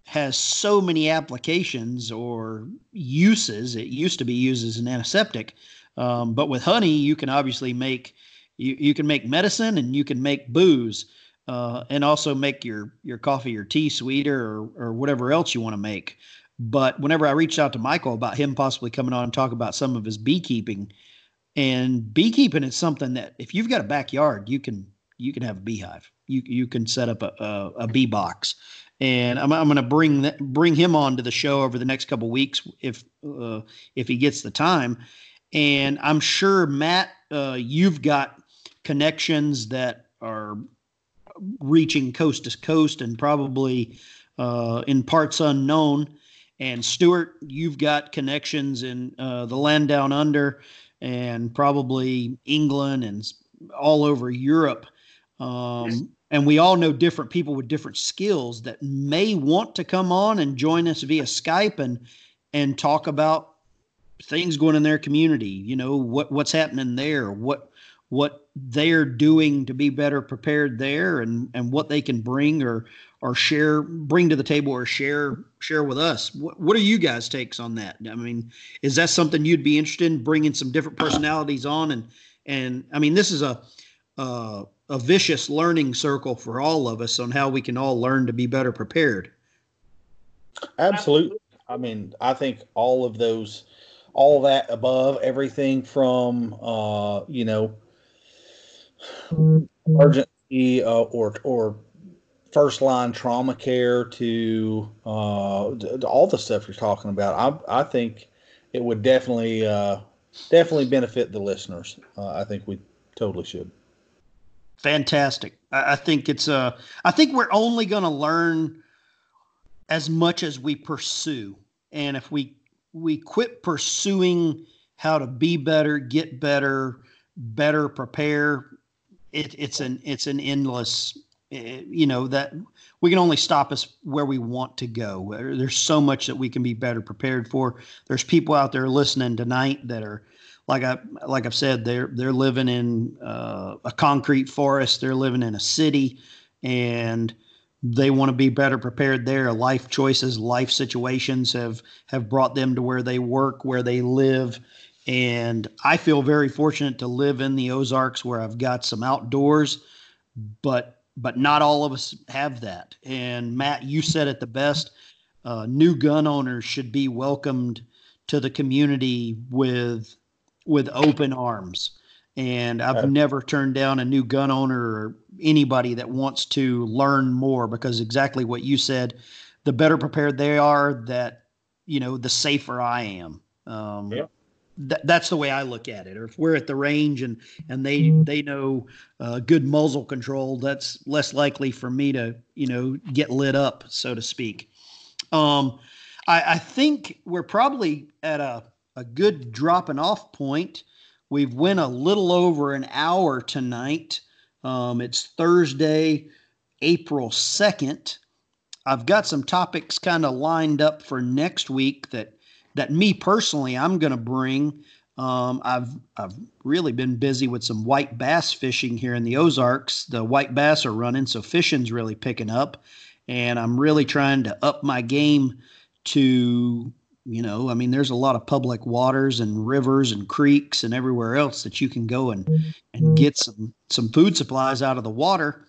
has so many applications or uses. It used to be used as an antiseptic, um, but with honey, you can obviously make you, you can make medicine and you can make booze, uh, and also make your your coffee or tea sweeter or or whatever else you want to make. But whenever I reached out to Michael about him possibly coming on and talk about some of his beekeeping, and beekeeping is something that if you've got a backyard, you can you can have a beehive. You you can set up a a, a bee box, and I'm I'm going to bring that, bring him on to the show over the next couple weeks if uh, if he gets the time. And I'm sure Matt, uh, you've got connections that are reaching coast to coast and probably uh, in parts unknown. And Stuart, you've got connections in uh, the land down under and probably England and all over Europe. Um, and we all know different people with different skills that may want to come on and join us via Skype and and talk about things going in their community. You know what what's happening there, what what they're doing to be better prepared there, and and what they can bring or or share bring to the table or share share with us. What what are you guys' takes on that? I mean, is that something you'd be interested in bringing some different personalities on and and I mean this is a uh, a vicious learning circle for all of us on how we can all learn to be better prepared. Absolutely. I mean, I think all of those, all that above, everything from, uh, you know, emergency uh, or or first line trauma care to uh, d- d- all the stuff you're talking about. I I think it would definitely uh, definitely benefit the listeners. Uh, I think we totally should. Fantastic. I, I think it's uh I think we're only going to learn as much as we pursue. And if we we quit pursuing how to be better, get better, better prepare, it, it's an it's an endless eh, you know that we can only stop us where we want to go. There's so much that we can be better prepared for. There's people out there listening tonight that are like I like I've said they're they're living in uh, a concrete forest. They're living in a city, and they want to be better prepared there. Life choices, life situations have have brought them to where they work, where they live. And I feel very fortunate to live in the Ozarks where I've got some outdoors, but but not all of us have that. And Matt, you said it the best. Uh, new gun owners should be welcomed to the community with with open arms. And I've never turned down a new gun owner or anybody that wants to learn more because exactly what you said, the better prepared they are, that you know, the safer I am. Um, yeah th- that's the way I look at it. Or if we're at the range and and they mm-hmm. they know uh, good muzzle control, that's less likely for me to you know get lit up, so to speak. Um, I, I think we're probably at a a good dropping off point. We've went a little over an hour tonight. Um, it's Thursday, April second. I've got some topics kind of lined up for next week that that me personally I'm going to bring. Um, I've I've really been busy with some white bass fishing here in the Ozarks. The white bass are running, so fishing's really picking up, and I'm really trying to up my game to you know i mean there's a lot of public waters and rivers and creeks and everywhere else that you can go and and get some some food supplies out of the water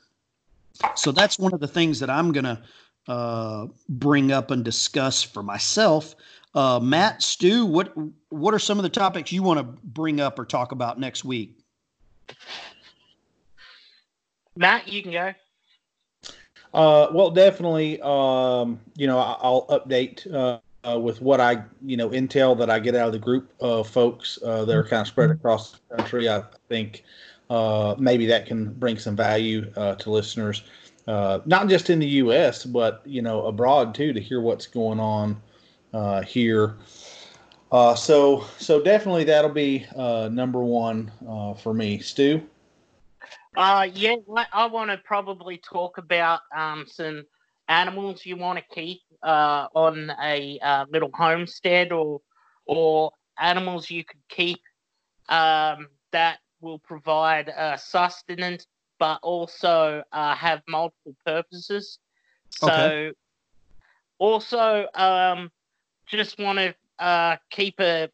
so that's one of the things that i'm going to uh, bring up and discuss for myself uh, Matt, Stu, what what are some of the topics you want to bring up or talk about next week? Matt, you can go. Uh, well, definitely. Um, you know, I'll update uh, uh, with what I, you know, intel that I get out of the group of folks uh, that are kind of spread across the country. I think uh, maybe that can bring some value uh, to listeners, uh, not just in the U.S. but you know abroad too, to hear what's going on uh, here. Uh, so so definitely that'll be uh, number one uh, for me. Stu. Uh, yeah, I want to probably talk about um, some animals you want to keep uh, on a uh, little homestead or or animals you could keep um, that will provide uh, sustenance but also uh, have multiple purposes. So, okay. also, um, just want to uh, keep a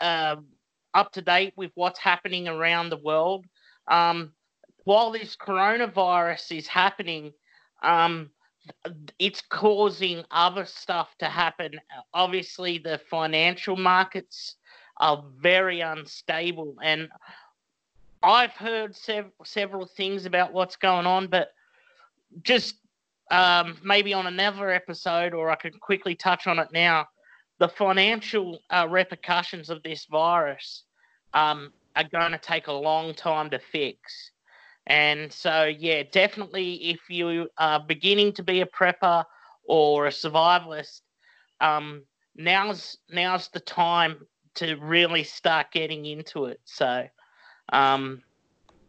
uh, up to date with what's happening around the world. Um, while this coronavirus is happening, um, it's causing other stuff to happen. Obviously, the financial markets are very unstable, and I've heard sev- several things about what's going on, but just um, maybe on another episode, or I could quickly touch on it now the financial uh, repercussions of this virus um, are going to take a long time to fix. And so, yeah, definitely if you are beginning to be a prepper or a survivalist, um, now's now's the time to really start getting into it. So, um,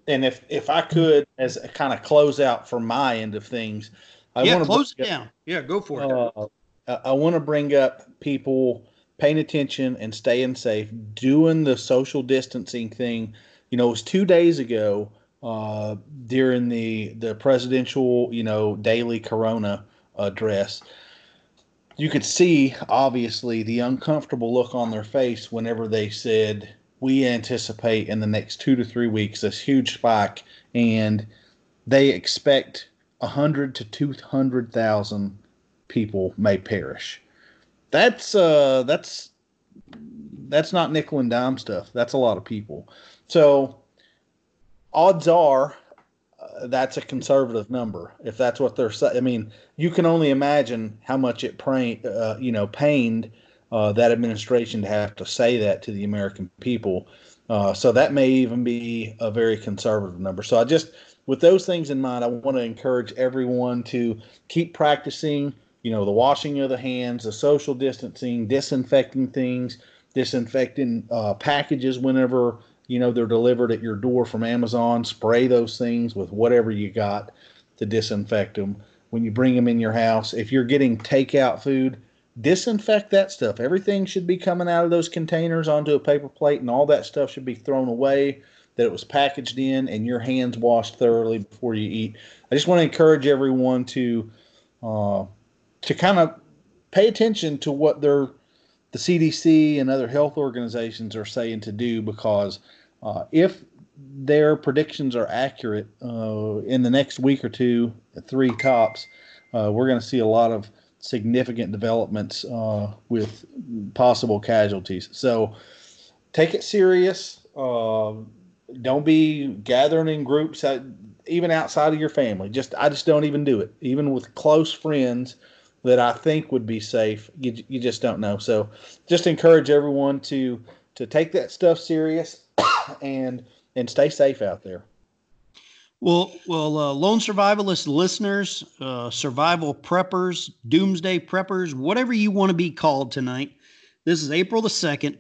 and if if I could, as a kind of close out for my end of things, I yeah, want to close it down. Yeah, go for it. Uh, I want to bring up people paying attention and staying safe, doing the social distancing thing. You know, it was two days ago uh, during the the presidential, you know, daily Corona address. You could see obviously the uncomfortable look on their face whenever they said, "We anticipate in the next two to three weeks this huge spike," and they expect a hundred to two hundred thousand people may perish. That's uh that's that's not nickel and dime stuff. That's a lot of people. So odds are uh, that's a conservative number if that's what they're saying. I mean, you can only imagine how much it pra- uh, you know pained uh, that administration to have to say that to the American people. Uh, so that may even be a very conservative number. So I just, with those things in mind, I want to encourage everyone to keep practicing you know, the washing of the hands, the social distancing, disinfecting things, disinfecting uh, packages whenever you know they're delivered at your door from Amazon. Spray those things with whatever you got to disinfect them. When you bring them in your house, if you're getting takeout food, disinfect that stuff. Everything should be coming out of those containers onto a paper plate, and all that stuff should be thrown away. That it was packaged in, and your hands washed thoroughly before you eat. I just want to encourage everyone to uh, to kind of pay attention to what they're the CDC and other health organizations are saying to do because uh, if their predictions are accurate uh, in the next week or two, three tops, uh, we're going to see a lot of significant developments uh, with possible casualties. So take it serious. Um, don't be gathering in groups, even outside of your family. Just I just don't even do it, even with close friends that I think would be safe. You, you just don't know. So just encourage everyone to to take that stuff serious and and stay safe out there. Well, well, uh, lone survivalist listeners, uh, survival preppers, doomsday preppers, whatever you want to be called tonight. This is April the second.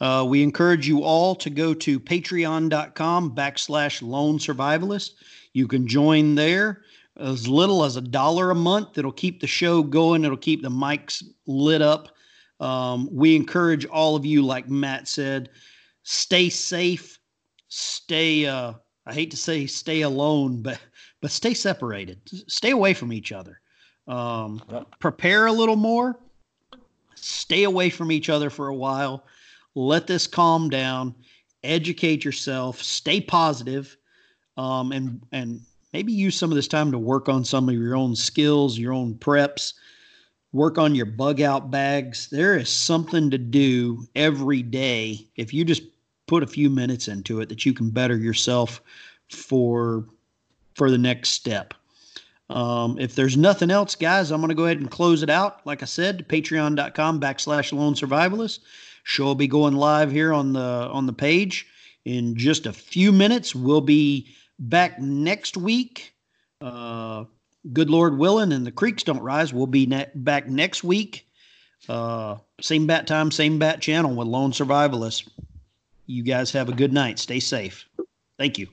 Uh, we encourage you all to go to patreon.com backslash lone survivalist. You can join there as little as a dollar a month. It'll keep the show going. It'll keep the mics lit up. Um, we encourage all of you, like Matt said, stay safe, stay. Uh, I hate to say stay alone, but but stay separated. Stay away from each other. Um, prepare a little more. Stay away from each other for a while. Let this calm down. Educate yourself. Stay positive, um, and and maybe use some of this time to work on some of your own skills, your own preps, work on your bug out bags. There is something to do every day if you just put a few minutes into it that you can better yourself for for the next step. Um, if there's nothing else, guys, I'm going to go ahead and close it out. Like I said, patreon.com backslash lone survivalist. Show will be going live here on the on the page in just a few minutes. We'll be back next week. Uh, good Lord willing, and the creeks don't rise. We'll be ne- back next week. Uh, same bat time, same bat channel with Lone Survivalist. You guys have a good night. Stay safe. Thank you.